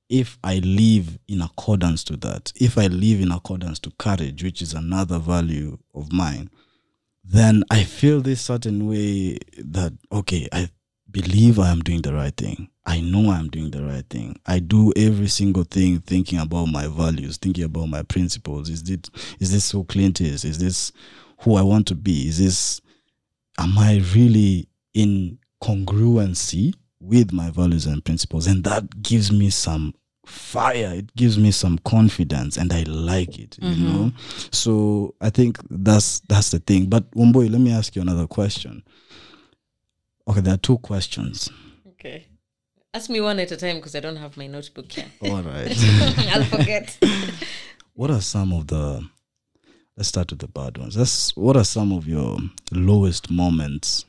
if I live in accordance to that, if I live in accordance to courage, which is another value of mine, then I feel this certain way that, okay, I believe I am doing the right thing. I know I'm doing the right thing. I do every single thing thinking about my values, thinking about my principles. Is it is this who Clint is? Is this who I want to be? Is this am I really in congruency with my values and principles? And that gives me some fire. It gives me some confidence and I like it, you mm-hmm. know? So I think that's that's the thing. But Wambui, let me ask you another question. Okay, there are two questions. Okay. Ask me one at a time because I don't have my notebook here. [LAUGHS] All right. [LAUGHS] I'll forget. [LAUGHS] what are some of the let's start with the bad ones that's what are some of your lowest moments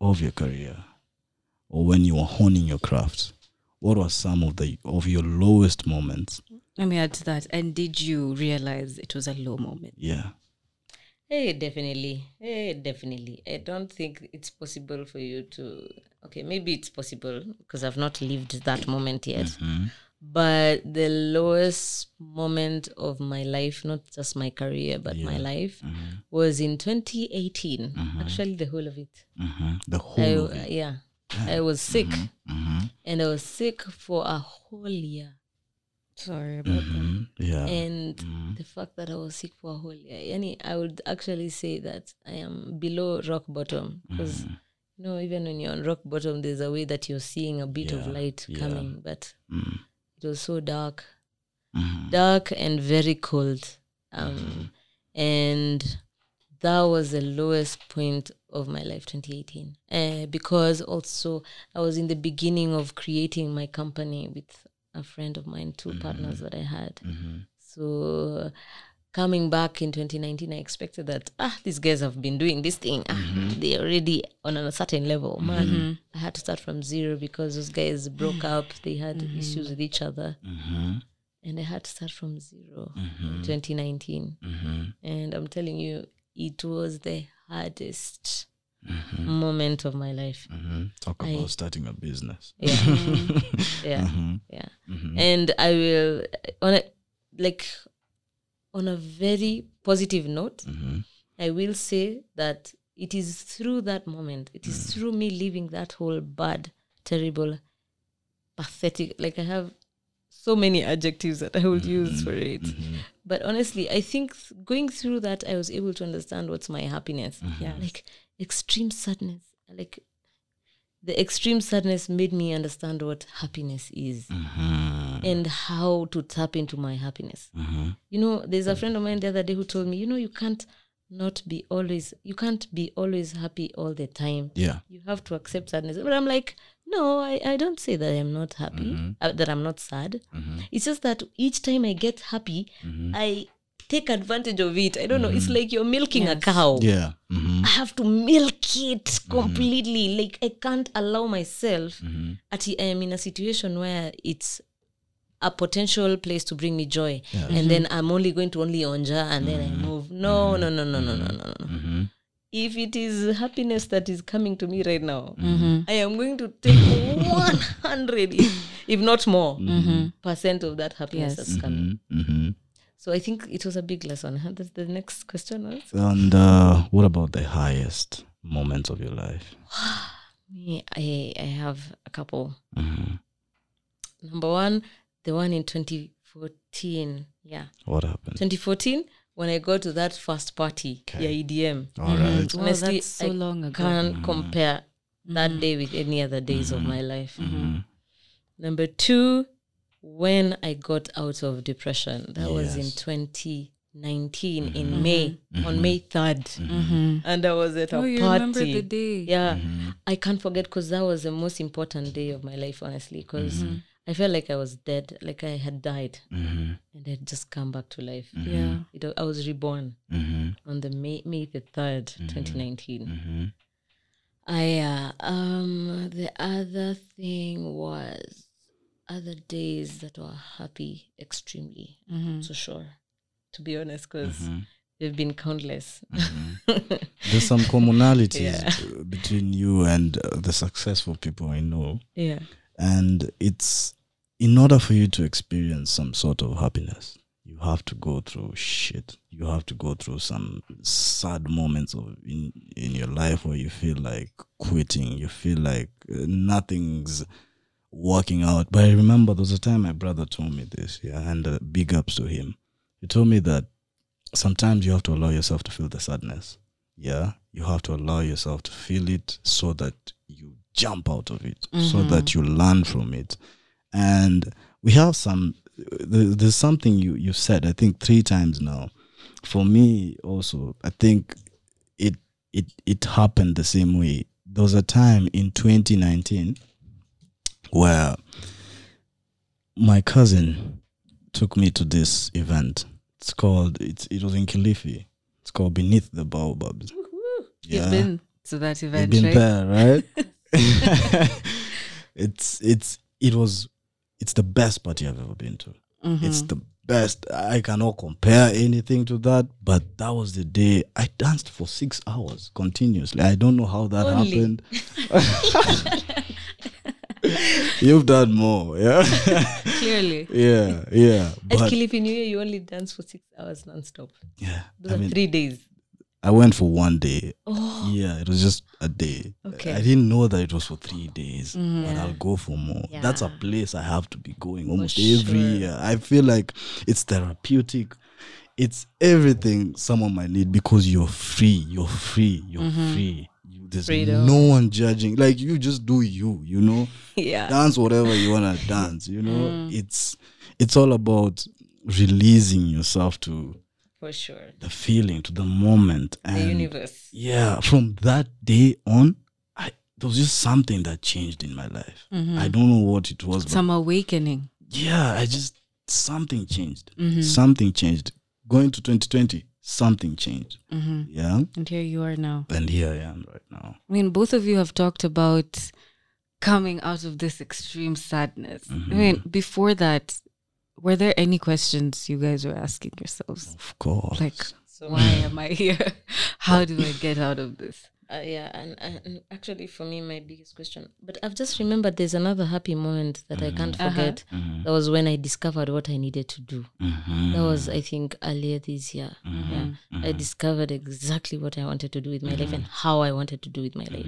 of your career or when you were honing your craft what were some of the of your lowest moments Let me add to that. And did you realize it was a low moment? yeah Hey, definitely. Hey, definitely. I don't think it's possible for you to. Okay, maybe it's possible because I've not lived that moment yet. Mm-hmm. But the lowest moment of my life, not just my career, but my life, Mm-hmm. was in 2018. Actually, the whole of it. hmm the I, whole of it. yeah. I was sick. hmm And I was sick for a whole year. Sorry about that. hmm yeah and Mhm. the fact that I was sick for a whole year. Yani, I would actually say that I am below rock bottom because Mm-hmm. you know even when you're on rock bottom, there's a way that you're seeing a bit of light yeah. coming, but mm it was so dark, Mhm. dark and very cold, um, Mm-hmm. and that was the lowest point of my life 2018 uh, because also i was in the beginning of creating my company with a friend of mine 2 partners that i had Mhm. so coming back in 2019, I expected that ah these guys have been doing this thing. Ah, they're already on a certain level. Man, I had to start from zero because those guys broke [SIGHS] up. They had issues with each other, Mhm. and I had to start from 0 Mhm. in 2019. Mhm. And I'm telling you, it was the hardest Mhm. moment of my life. Mhm. talk I- about starting a business Yeah, [LAUGHS] yeah. Mhm. yeah Mhm. and i will on a like on a very positive note Mhm. i will say that it is through that moment it is through me leaving that whole bad terrible pathetic like i have so many adjectives that i would use for it but honestly i think th- going through that i was able to understand what's my happiness yeah like extreme sadness like the extreme sadness made me understand what happiness is Mhm. and how to tap into my happiness. Mhm. You know, there's a friend of mine the other day who told me, you know, you can't not be always, you can't be always happy all the time. yeah You have to accept sadness. But I'm like, no, I, I don't say that I'm not happy, uh, that I'm not sad. It's just that each time I get happy, I take advantage of it. I don't know. It's like you're milking a cow. yeah Mhm. I have to milk it completely. Like I can't allow myself. At I am in a situation where it's a potential place to bring me joy, and then I'm only going to only onja, and then I move. No, no, no, no, no, no, no, no. If it is happiness that is coming to me right now, I am going to take one hundred, if, if not more, percent of that happiness Yes. that's coming. Mhm. Mhm. So I think it was a big lesson. Huh? That's the next question was. And uh, what about the highest moments of your life? [SIGHS] Me, I I have a couple. Mhm. Number one, the one in 2014. Yeah, What happened? 2014 when I got to that first party, Okay. yeah, EDM. All right. Mm. Wow, oh, Honestly, that's so I long ago. Can't mm. compare that mm. day with any other days of mm-hmm. my life. Mhm. Number two when I got out of depression, that was in Yes. 2019 in mm-hmm. May, on May 3rd. And I was at a Oh, you party. remember the day. Yeah. I can't forget because that was the most important day of my life, honestly, because I felt like I was dead, like I had died mm-hmm. and I'd just come back to life. Mm-hmm. Yeah. It, I was reborn mm-hmm. on the May, May the 3rd, 2019. I, uh, um, the other thing was other days that were happy extremely, so sure, to be honest, because they've been countless. [LAUGHS] There's some commonalities Yeah. between you and uh, the successful people I know. yeah. And it's in order for you to experience some sort of happiness, you have to go through shit. You have to go through some sad moments of in in your life where you feel like quitting. You feel like uh, nothing's working out. But I remember there was a time my brother told me this, yeah, and uh, big ups to him. He told me that sometimes you have to allow yourself to feel the sadness. Yeah, you have to allow yourself to feel it so that you jump out of it, so mm-hmm. that you learn from it. And we have some. There's something you you said. I think three times now. For me, also, I think it it it happened the same way. There was a time in 2019 where my cousin took me to this event. It's called it's it was in Kilifi. It's called Beneath the Baobabs. You've been to that You've event, been right? there, right? [LAUGHS] [LAUGHS] it's it's it was it's the best party I've ever been to. Mm-hmm. It's the best. I cannot compare anything to that. But that was the day I danced for six hours continuously. I don't know how that Only. happened. [LAUGHS] You've done more, yeah, Clearly. yeah, yeah. At Kilifi New Year, you only dance for six hours nonstop. yeah, Those I are mean, three days. I went for one day. Oh, Yeah, it was just a day. Okay. I didn't know that it was for three days, but mm-hmm. I'll go for more. That's a place I have to be going almost every year. I feel like it's therapeutic. It's everything someone might need because you're free. You're free. You're mm-hmm. free. You, there's Freedom. no one judging. Like you just do you. You know, [LAUGHS] yeah. dance whatever you wanna dance. You know, mm. it's it's all about releasing yourself to For sure. the feeling, to the moment, The and universe. yeah, from that day on, I there was just something that changed in my life. Mm-hmm. I don't know what it was, but Some awakening. yeah, I just something changed. Mm-hmm. Something changed. Going to 2020, something changed. Mm-hmm. Yeah, And here you are now. and here I am right now. I mean, both of you have talked about coming out of this extreme sadness. I mean, before that, were there any questions you guys were asking yourselves? Of course. Like, So why am I here? [LAUGHS] How do I get out of this? Uh, yeah, and, and and actually, for me, my biggest question. But I've just remembered there's another happy moment that I can't mm-hmm. forget. Uh-huh. Mm-hmm. That was when I discovered what I needed to do. Mm-hmm. That was, I think, earlier this year. Yeah, I discovered exactly what I wanted to do with my life and how I wanted to do with my life.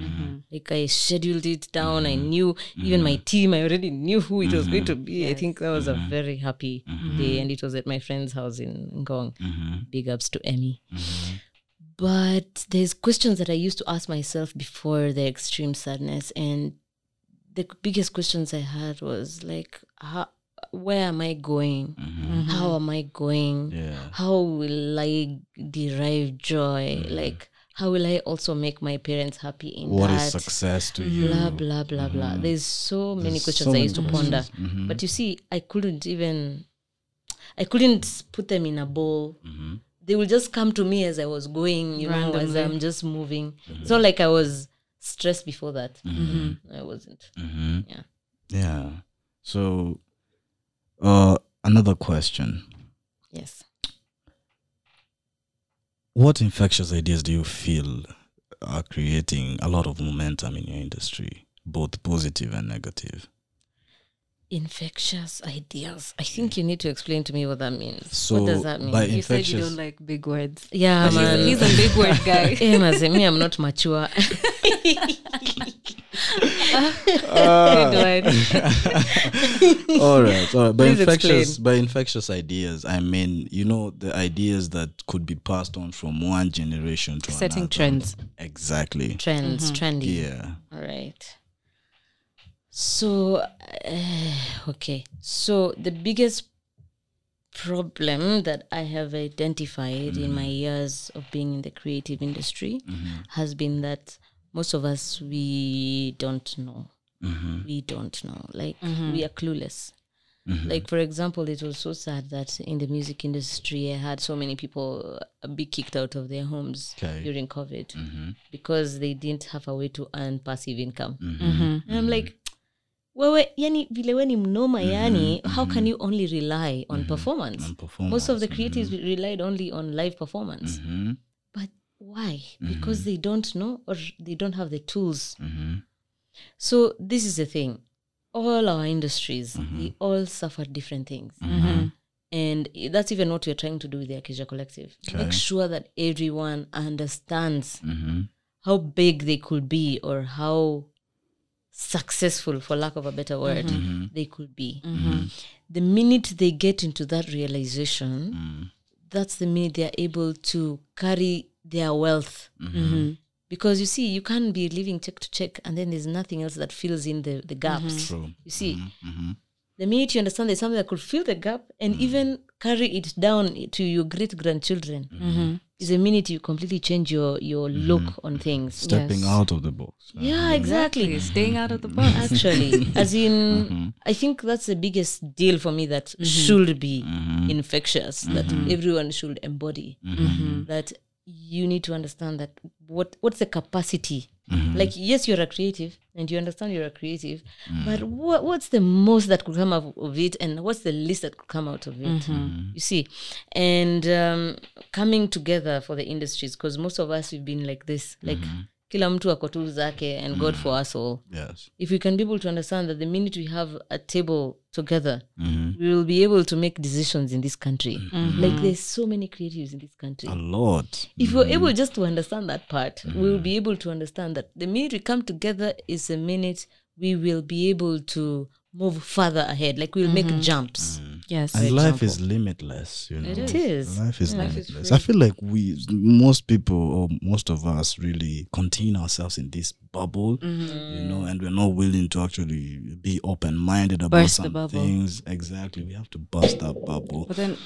Like I scheduled it down. I knew even my team. I already knew who it was going to be. I think that was a very happy day, and it was at my friend's house in Ngong. Big ups to Emmy. But there's questions that I used to ask myself before the extreme sadness, and the biggest questions I had was like, how, where am I going? Mm-hmm. Mm-hmm. How am I going? Yeah. How will I derive joy? Mm-hmm. Like, how will I also make my parents happy in What is that? success to you? blah blah blah blah there's so many There's questions so i used to ponder questions. but you see i couldn't even i couldn't put them in a bowl they will just come to me as i was going you know as i'm just moving it's not like i was stressed before that i wasn't Mm-hmm. yeah Yeah. So, uh, another question. yes What infectious ideas do you feel are creating a lot of momentum in your industry, both positive and negative? Infectious ideas i think you need to explain to me what that means So, what does that mean by You said you don't like big words. yeah But man he's, he's a big word guy. [LAUGHS] Eh, maze, me i'm not mature [LAUGHS] Good one. [LAUGHS] all right, all right. By Please infectious, explain. by infectious ideas, I mean you know the ideas that could be passed on from one generation to Setting another. Setting trends. Exactly. trends trendy Yeah. all right So, uh, okay. So, the biggest problem that I have identified in my mm. years of being in the creative industry mm-hmm. has been that most of us, we don't know. Mm-hmm. We don't know. Like, mm-hmm. we are clueless. Like, for example, it was so sad that in the music industry, I had so many people uh, be kicked out of their homes Okay. during COVID because they didn't have a way to earn passive income. And I'm like, wewe yani vile we ni mnoma mhm, yani mhm, how can mhm. you only rely on performance? On performance. most of the creatives relied only on live performance. Mhm. but why? Because they don't know or they don't have the tools. Mhm. so this is the thing. All our industries they all suffer different things. Uh-huh. And that's even what we're trying to do with the Acacia Collective. Make sure that everyone understands Mhm. how big they could be or how successful, for lack of a better word, mm-hmm. Mm-hmm. they could be. Mm-hmm. The minute they get into that realization, that's the minute they're able to carry their wealth. Because you see, you can't be living check to check and then there's nothing else that fills in the, the gaps. True. You see, the minute you understand there's something that could fill the gap and mm. even carry it down to your great grandchildren mm-hmm. is the minute you completely change your your mm-hmm. look on things. Stepping Yes. out of the box. Yeah, exactly. Staying out of the box. Actually, [LAUGHS] as in, mm-hmm. I think that's the biggest deal for me that should be infectious, that everyone should embody. That you need to understand that what what's the capacity. Mm-hmm. Like yes, you're a creative, and you understand you're a creative, mm. but what what's the most that could come out of it, and what's the least that could come out of it? Mm-hmm. Mm-hmm. You see, and um, coming together for the industries, because most of us we've been like this, like kila mtu ako tu zake and god for us all. Yes. if we can be able to understand that the minute we have a table together we will be able to make decisions in this country. Like there's so many creatives in this country. A lot. if we're able just to understand that part we will be able to understand that the minute we come together is a minute we will be able to move further ahead like we'll make jumps Yes. And life is limitless, you know. It is. Life is limitless. I feel like we, most people or most of us, really contain ourselves in this bubble, you know, and we're not willing to actually be open minded about Burst some things. Exactly. We have to bust that bubble. But then,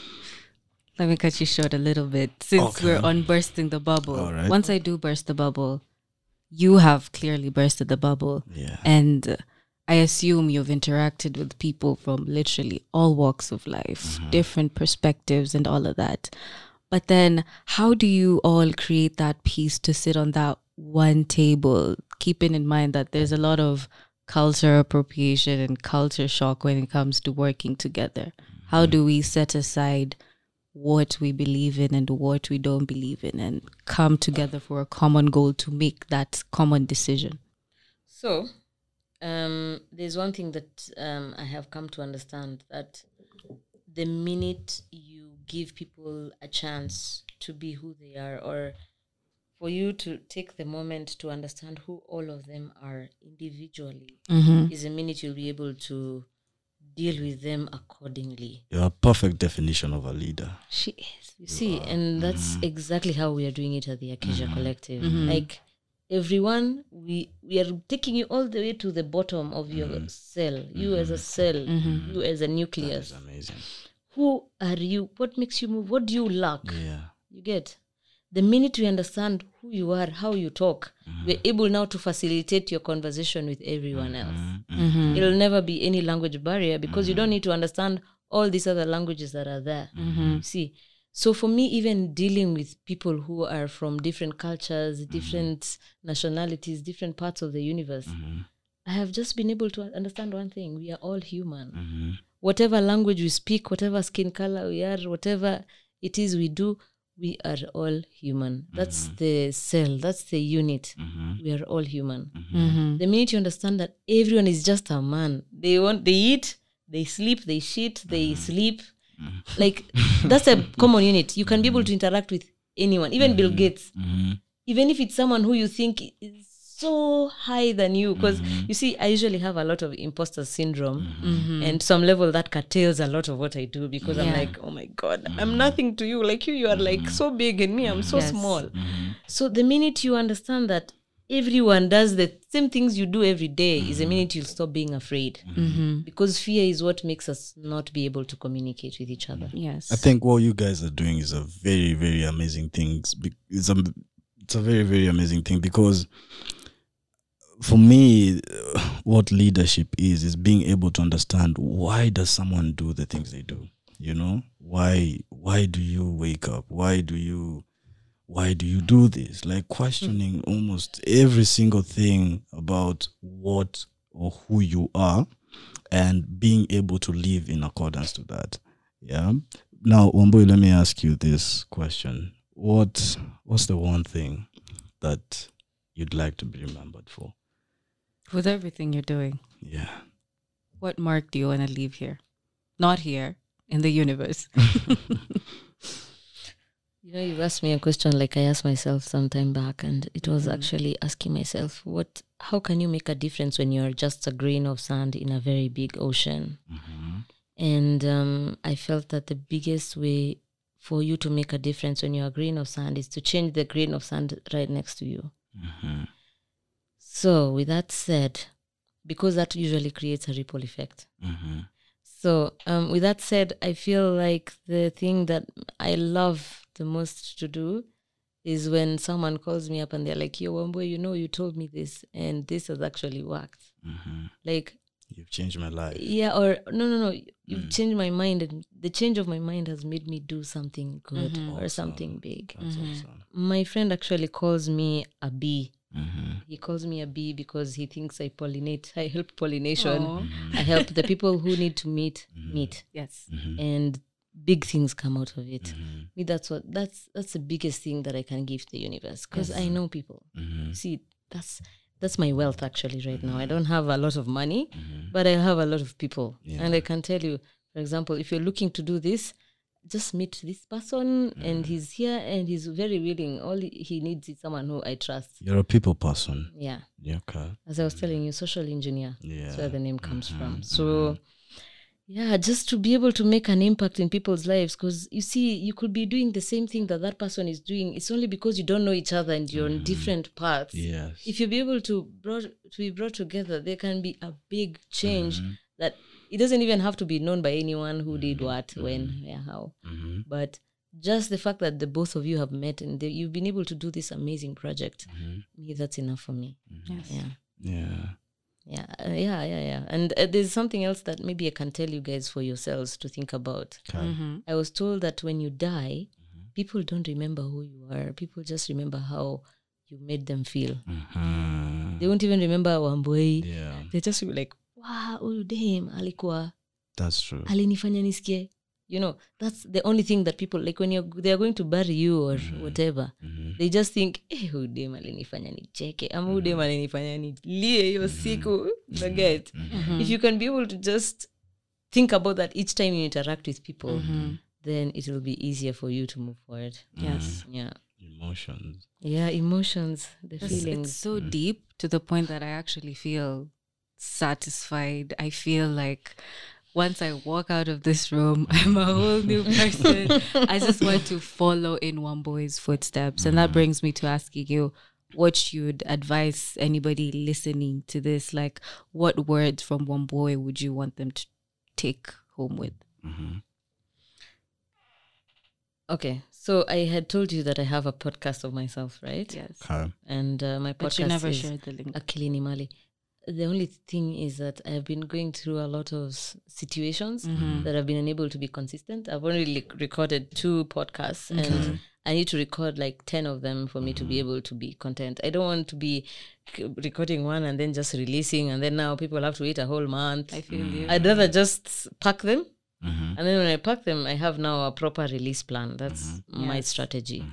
let me cut you short a little bit since Okay. we're on bursting the bubble. All right. Once I do burst the bubble, you have clearly bursted the bubble. Yeah. And uh, I assume you've interacted with people from literally all walks of life, mm-hmm. different perspectives, and all of that. But then, how do you all create that peace to sit on that one table, keeping in mind that there's a lot of culture appropriation and culture shock when it comes to working together? How mm-hmm. do we set aside what we believe in and what we don't believe in and come together for a common goal to make that common decision? So, um, there's one thing that um, I have come to understand that the minute you give people a chance to be who they are, or for you to take the moment to understand who all of them are individually, is the minute you'll be able to deal with them accordingly. You're a perfect definition of a leader. She is. You see, and that's exactly how we are doing it at the Acacia Collective. Like everyone, we we are taking you all the way to the bottom of your mm-hmm. cell. You mm-hmm. as a cell, mm-hmm. you as a nucleus. It's amazing. Who are you? What makes you move? What do you lack? Yeah. You get the minute we understand who you are, how you talk, we're able now to facilitate your conversation with everyone else. It'll never be any language barrier because you don't need to understand all these other languages that are there. You See, so for me, even dealing with people who are from different cultures, mm-hmm. different nationalities, different parts of the universe, mm-hmm. I have just been able to understand one thing: we are all human. Mm-hmm. Whatever language we speak, whatever skin color we are, whatever it is we do, we are all human. That's the cell. That's the unit. We are all human. The minute you understand that everyone is just a man, they want, they eat, they sleep, they shit, they sleep. Like that's a common unit. You can be able to interact with anyone, even Bill Gates, even if it's someone who you think is so high than you. Because mm-hmm. you see, I usually have a lot of imposter syndrome, mm-hmm. and some level that curtails a lot of what I do because I'm like, oh my god, I'm mm-hmm. nothing to you. Like you, you are like so big, and me, I'm so Yes. small. So the minute you understand that everyone does the same things you do every day is a minute you'll stop being afraid because fear is what makes us not be able to communicate with each other Yes. I think what you guys are doing is a very, very amazing thing. It's a, it's a very, very amazing thing because for me, uh, what leadership is is being able to understand why does someone do the things they do. You know why? Why do you wake up? Why do you? Why do you do this? Like questioning hmm. almost every single thing about what or who you are, and being able to live in accordance to that. Yeah. Now, Wambui, let me ask you this question: What What's the one thing that you'd like to be remembered for? With everything you're doing, Yeah. what mark do you want to leave here? Not here, in the universe. [LAUGHS] [LAUGHS] You know, you've asked me a question like I asked myself some time back, and it was actually asking myself, what, how can you make a difference when you're just a grain of sand in a very big ocean? And um, I felt that the biggest way for you to make a difference when you're a grain of sand is to change the grain of sand right next to you. So, with that said, because that usually creates a ripple effect. So, um, with that said, I feel like the thing that I love the most to do is when someone calls me up and they're like, Yo, Wambo, you know, you told me this, and this has actually worked. Mm-hmm. Like, You've changed my life. yeah, or no, no, no, you've mm. changed my mind, and the change of my mind has made me do something good mm-hmm. or something big. That's mm-hmm. awesome. My friend actually calls me a bee. Mm-hmm. He calls me a bee because he thinks I pollinate. I help pollination. Aw. I help the people who need to meet meet, Yes. and big things come out of it. Mm-hmm. Me, that's what that's that's the biggest thing that I can give the universe because I know people. Mm-hmm. See, that's that's my wealth actually right now. I don't have a lot of money, Mm-hmm. but I have a lot of people, and I can tell you, for example, if you're looking to do this. Just meet this person, and he's here, and he's very willing. All he- he needs is someone who I trust. You're a people person. Yeah, Yeah, okay. as I was telling you, social engineer. Yeah. That's where the name comes from. So, yeah, just to be able to make an impact in people's lives, because you see, you could be doing the same thing that that person is doing. It's only because you don't know each other and you're on mm-hmm. different paths. Yes. If you be able to brought to be brought together, there can be a big change mm-hmm. that it doesn't even have to be known by anyone who did mm-hmm. what, when, where, how. Mm-hmm. But just the fact that the both of you have met and the, you've been able to do this amazing project, me, that's enough for me. Yes. Yeah. Yeah. Yeah, uh, yeah, yeah, yeah. And uh, there's something else that maybe I can tell you guys for yourselves to think about. Mm-hmm. I was told that when you die, people don't remember who you are. People just remember how you made them feel. Mhm. They won't even remember Wamboi. Yeah. They just be like, wow, huyu dem alikuwa That's true. alinifanya nisikie. You know, that's the only thing that people like when you're they are going to bury you or mm-hmm. whatever. Mhm. They just think, eh, huyu dem alinifanya nicheke ama huyu dem mm-hmm. alinifanya nilie hiyo mm-hmm. siku. You get? if you can be able to just think about that each time you interact with people then it will be easier for you to move forward Yes. yeah Emotions. yeah emotions the It's, feelings it's so deep to the point that I actually feel satisfied. I feel like once I walk out of this room, [LAUGHS] I'm a whole new person. I just want to follow in Wambui's footsteps. And that brings me to asking you what you'd advise anybody listening to this. Like, what words from Wambui would you want them to take home with? okay so i had told you that i have a podcast of myself right Yes. Okay. and uh, my But you podcast never is shared the link. akili ni mali the only thing is that i've been going through a lot of situations mm-hmm. that i've been unable to be consistent. I've only like, recorded two podcasts and i need to record like 10 of them for me to be mm-hmm. able to be content. I don't want to be c- recording one and then just releasing and then now people have to wait a whole month. I feel you. i'd rather just pack them. Mhm. and then when i pack them i have now a proper release plan. That's mm-hmm. my strategy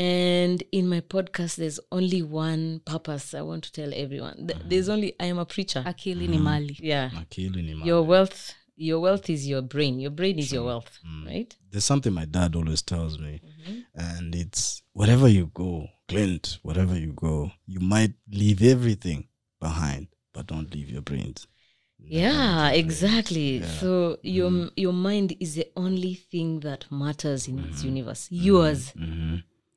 and in my podcast there's only one purpose i want to tell everyone. Th- mm. there's only i am a preacher. Akili ni mm. mali. yeah. Akili ni mali. your wealth your wealth is your brain. Your brain is your wealth mm. right? There's something my dad always tells me, mm-hmm. and it's wherever you go, Clint, wherever you go, you might leave everything behind, but don't leave your brains. yeah exactly. So your your mind is the only thing that matters in this mm-hmm. universe. Yours. Mm-hmm. mm-hmm.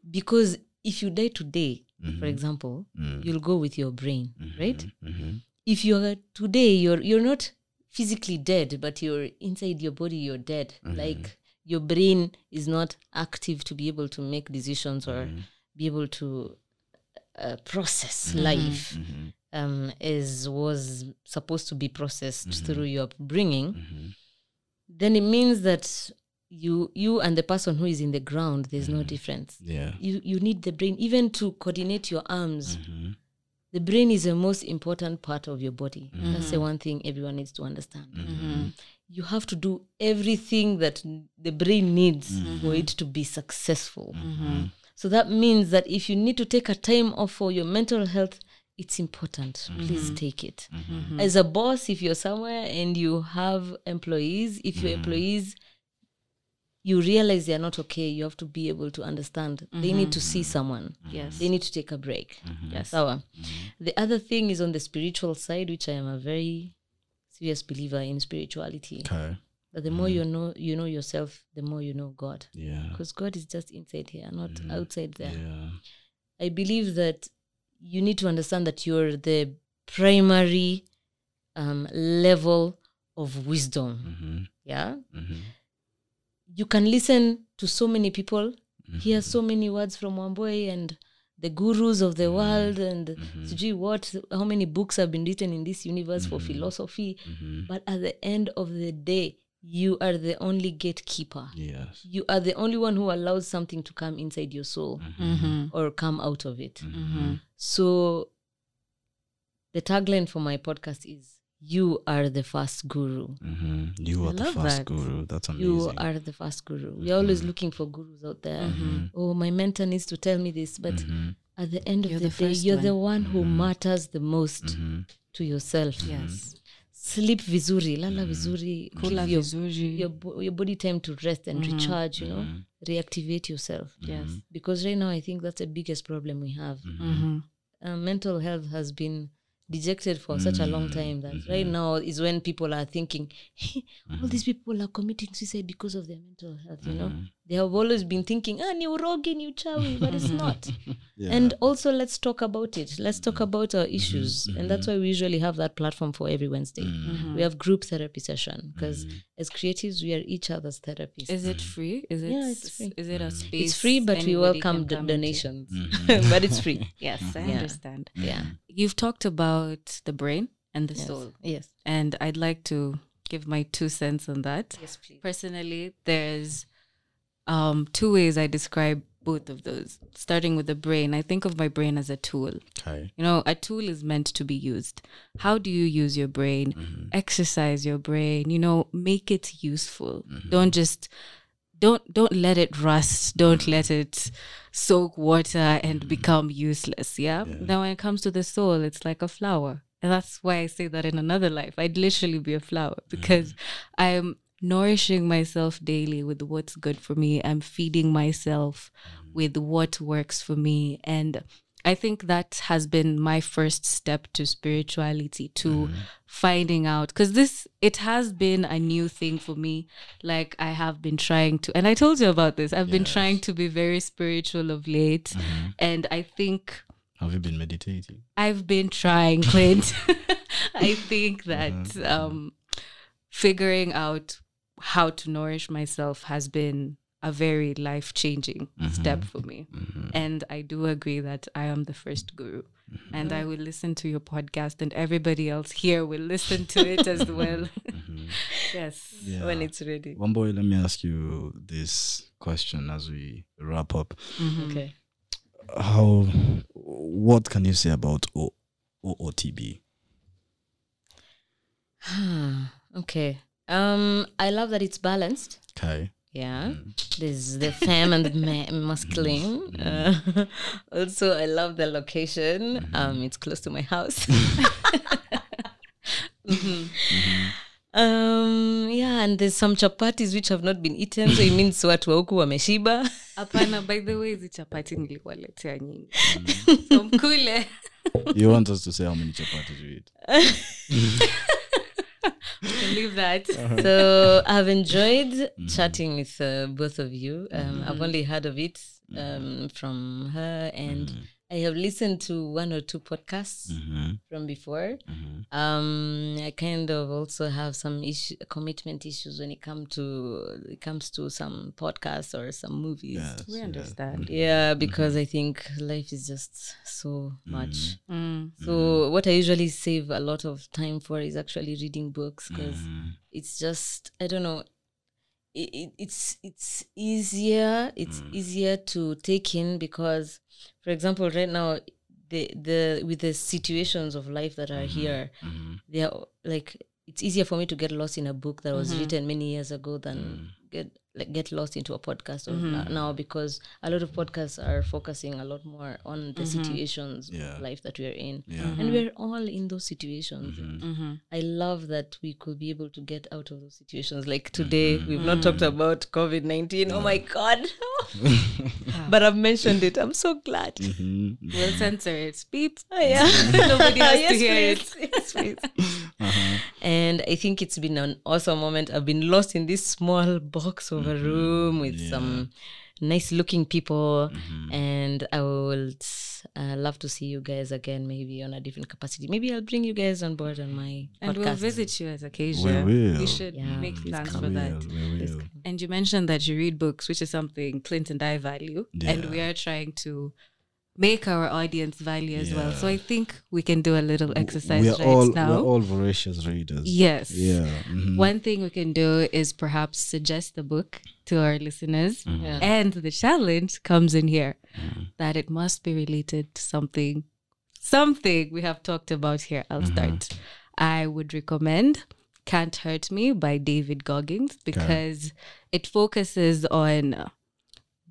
Because if you die today for example, Mm. you'll go with your brain, right? Mhm. If you're today, you're you're not physically dead, but you're inside your body, you're dead. Like your brain is not active to be able to make decisions or be able to uh, process life. Um, as was supposed to be processed through your upbringing, then it means that you you and the person who is in the ground, there's no difference. Yeah. you you need the brain even to coordinate your arms mm-hmm. the brain is the most important part of your body. Mm-hmm. That's the one thing everyone needs to understand. Mm-hmm. You have to do everything that the brain needs for it to be successful. So that means that if you need to take a time off for your mental health it's important. Please take it. As a boss if you're somewhere and you have employees if your employees you realize they're not okay you have to be able to understand they need to see someone mm-hmm. Yes. they need to take a break mm-hmm. Yes. Sawa. Mm-hmm. the other thing is on the spiritual side which i am a very serious believer in spirituality Okay. that the more you know you know yourself the more you know god Yeah. because god is just inside here not outside there Yeah. I believe that you need to understand that you're the primary um, level of wisdom. Yeah. You can listen to so many people, mhm. hear so many words from Wambui and the gurus of the mm-hmm. world and mm-hmm. sijui what, how many books have been written in this universe for mm-hmm. philosophy. But at the end of the day, you are the only gatekeeper. Yes. You are the only one who allows something to come inside your soul Mm-hmm. or come out of it. So the tagline for my podcast is you are the first guru. hmm You I are the first that. guru. That's amazing. You are the first guru. We're always mm-hmm. looking for gurus out there. Mm-hmm. Oh, my mentor needs to tell me this. But mm-hmm. at the end of You're the, the day, you're one. the one who matters the most to yourself. Yes. Sleep vizuri, lala vizuri. Kula Give your, vizuri. your, your body time to rest and recharge, you know, reactivate yourself. Yes. Because right now, I think that's the biggest problem we have. Mm-hmm. uh, mental health has been dejected for such a long time that mm-hmm. right mm-hmm. now is when people are thinking hey, all these people are committing suicide because of their mental health you know mm-hmm. They have always been thinking ah ni urogi ni uchawi but it's [LAUGHS] not Yeah. and also let's talk about it let's talk about our issues mm-hmm. and that's why we usually have that platform for every wednesday mm-hmm. Mm-hmm. we have group therapy session because as creatives we are each other's therapists Is it free? Is it? Yeah, it's free. Is it a space? it's free but we welcome can do- come into? donations [LAUGHS] but it's free [LAUGHS] Yes, I Yeah. understand. yeah You've talked about the brain and the yes. soul, yes and I'd like to give my two cents on that. yes please Personally, there's um, two ways I describe both of those. Starting with the brain, I think of my brain as a tool. Okay. You know, a tool is meant to be used. How do you use your brain? Mm-hmm. Exercise your brain, you know, make it useful. Mm-hmm. Don't just don't don't let it rust. Don't mm-hmm. let it soak water and become useless. Yeah? Then when it comes to the soul, it's like a flower. And that's why I say that in another life. I'd literally be a flower because I'm nourishing myself daily with what's good for me. I'm feeding myself mm. with what works for me. And I think that has been my first step to spirituality, to mm-hmm. finding out because this it has been a new thing for me. Like I have been trying to, and I told you about this. I've been trying to be very spiritual of late, mm-hmm. and I think Have you been meditating? I've been trying, Clint. [LAUGHS] [LAUGHS] I think that mm-hmm. um, figuring out how to nourish myself has been a very life changing mm-hmm. step for me. Mm-hmm. And I do agree that I am the first guru. Mm-hmm. And I will listen to your podcast, and everybody else here will listen to it as [LAUGHS] well. [LAUGHS] yes. Yeah. when it's ready. Wambui, let me ask you this question as we wrap up. Okay. How, what can you say about o- OOTB? [SIGHS] okay. Um, I love that it's balanced. Okay. Yeah. There's the femme and the ma- masculine. Uh, [LAUGHS] also, I love the location. Um, it's close to my house. [LAUGHS] Mhm. Um, yeah, and there's some chapatis which have not been eaten, so it [LAUGHS] means watu wa huku wameshiba. Hapana, by the way, hizi chapati nilikuwaletea nyingi. So mkule. You want us to say how many chapatis you eat? Believe that. so I've enjoyed chatting with uh, both of you. Um, I've only heard of it um, from her, and I have listened to one or two podcasts Mm-hmm. from before. Um, I kind of also have some issue, commitment issues when it comes to it comes to some podcasts or some movies. Yes, We yeah. understand. Yeah, because I think life is just so much. Mm. So what I usually save a lot of time for is actually reading books because Mm-hmm. it's just I don't know. It, it, it's it's easier. It's Mm. easier to take in because, for example, right now the the with the situations of life that are here, Mm-hmm. they are like it's easier for me to get lost in a book that Mm-hmm. was written many years ago than Mm. get like get lost into a podcast Mm-hmm. n- now because a lot of podcasts are focusing a lot more on the situations Mm-hmm. Yeah. of life that we are in Yeah. Mm-hmm. and we're all in those situations i love that we could be able to get out of those situations like today Mm-hmm. we've not talked about covid-19 oh my god [LAUGHS] [LAUGHS] but i've mentioned it i'm so glad. [LAUGHS] We'll censor it. Beep. Oh, yeah. Nobody has Yes, to hear please. Yes, please. And I think it's been an awesome moment. I've been lost in this small box of a room with some nice looking people. And I would uh, love to see you guys again, maybe on a different capacity. Maybe I'll bring you guys on board on my And podcast. we'll visit you as occasion We will. We should Yeah, make plans come. for We that. will, we will. And you mentioned that you read books, which is something Clint and I value. And we are trying to make our audience value as well. So I think we can do a little exercise We're right all now. we're all voracious readers. yes. Yeah. mhm. One thing we can do is perhaps suggest a book to our listeners. Mm-hmm. Yeah. And the challenge comes in here mm-hmm. that it must be related to something, something we have talked about here. I'll mm-hmm. start. I would recommend Can't Hurt Me by David Goggins because it focuses on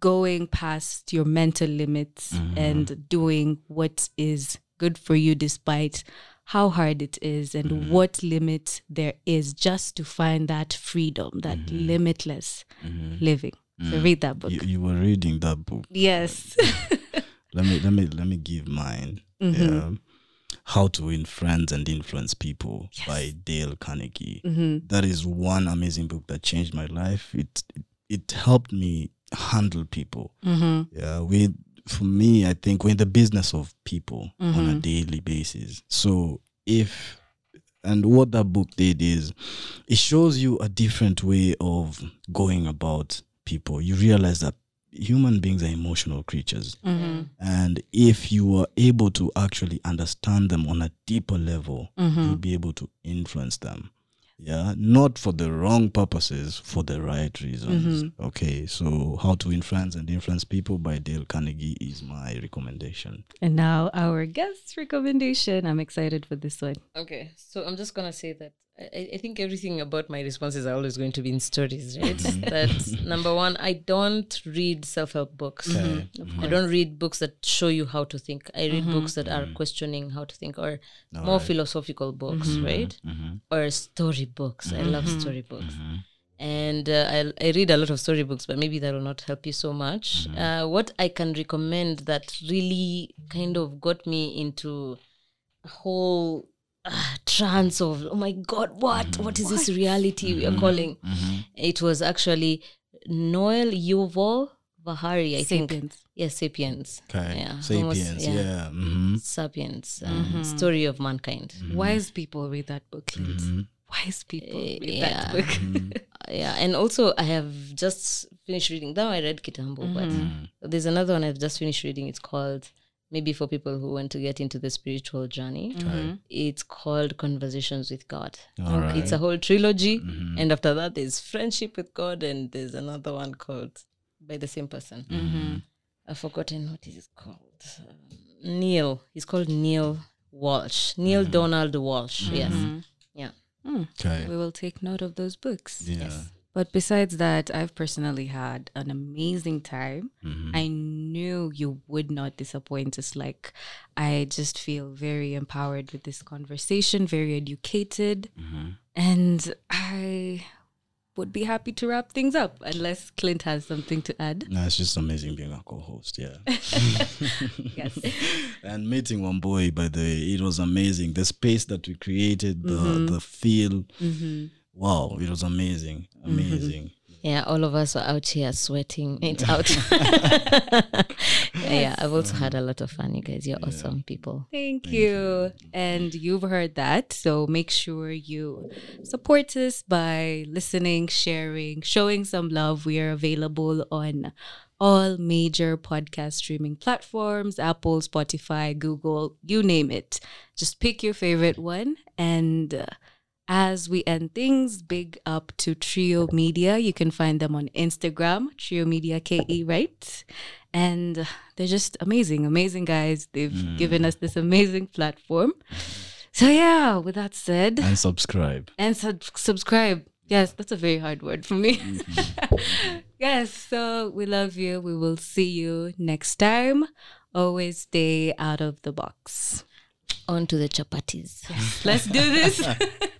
going past your mental limits mm-hmm. and doing what is good for you despite how hard it is and mm-hmm. what limit there is just to find that freedom, that mm-hmm. limitless living. So mm. read that book. You, you were reading that book. Yes. Uh, let me let me let me give mine. Mm-hmm. Yeah. How to Win Friends and Influence People by Dale Carnegie. Mm-hmm. That is one amazing book that changed my life. It it, it helped me handle people. Mm-hmm. Yeah, we for me, I think we're in the business of people on Mm-hmm. a daily basis. So if and what that book did is it shows you a different way of going about people. You realize that human beings are emotional creatures. Mm-hmm. And if you are able to actually understand them on a deeper level, Mm-hmm. you'll be able to influence them. Yeah, not for the wrong purposes, for the right reasons. Mm-hmm. Okay, so How to Influence and Influence People by Dale Carnegie is my recommendation. And now our guest recommendation. I'm excited for this one. Okay, so I'm just gonna say that I, I think everything about my responses are always going to be in stories, [LAUGHS] right? Mm-hmm. That's number one. I don't read self-help books. Mm-hmm. I don't read books that show you how to think. I read mm-hmm. books that are questioning how to think, or more philosophical books, right? Or story books. I love story books. And uh, I, I read a lot of storybooks, but maybe that will not help you so much. Uh, what I can recommend that really kind of got me into a whole uh, trance of oh my god what what is this reality we are calling it was actually noel yuval Harari, i think Sapiens. yes sapiens Okay, yeah Sapiens, almost, yeah. mhm. sapiens uh, story of mankind Wise people read that book, Mm-hmm. Wise people read yeah. that book. [LAUGHS] Yeah and also i have just finished reading now i read kitambo but there's another one i've just finished reading it's called maybe for people who want to get into the spiritual journey mm-hmm. it's called conversations with god. All right. it's a whole trilogy. Mm-hmm. And after that there's friendship with god and there's another one called by the same person. Mm-hmm. I've forgotten what it is called. Um, Neale. He's called Neale Walsch. Neale Donald Walsch yes. Yeah. Hmm. Okay. We will take note of those books. Yeah. But besides that, I've personally had an amazing time. I knew you would not disappoint us. Like, I just feel very empowered with this conversation, very educated. Mm-hmm. And I would be happy to wrap things up unless Clint has something to add. No, it's just amazing being a co-host. Yeah. [LAUGHS] Yes. [LAUGHS] and meeting Wambui by the way, it was amazing the space that we created the mm-hmm. the feel mm-hmm. wow it was amazing amazing Yeah, all of us are out here sweating it out. [LAUGHS] yeah, I've also had a lot of fun, you guys. You're awesome people. Thank, you. And you've heard that. So make sure you support us by listening, sharing, showing some love. We are available on all major podcast streaming platforms Apple, Spotify, Google, you name it. Just pick your favorite one. And uh, as we end things, big up to Trio Media. You can find them on Instagram, Trio Media KE, right? And they're just amazing, amazing guys. They've hmm. given us this amazing platform. So, yeah, with that said, And subscribe. and sub- subscribe. Yes, that's a very hard word for me. Mm-hmm. [LAUGHS] yes, so we love you. We will see you next time. Always stay out of the box. On to the chapatis. Let's do this. [LAUGHS]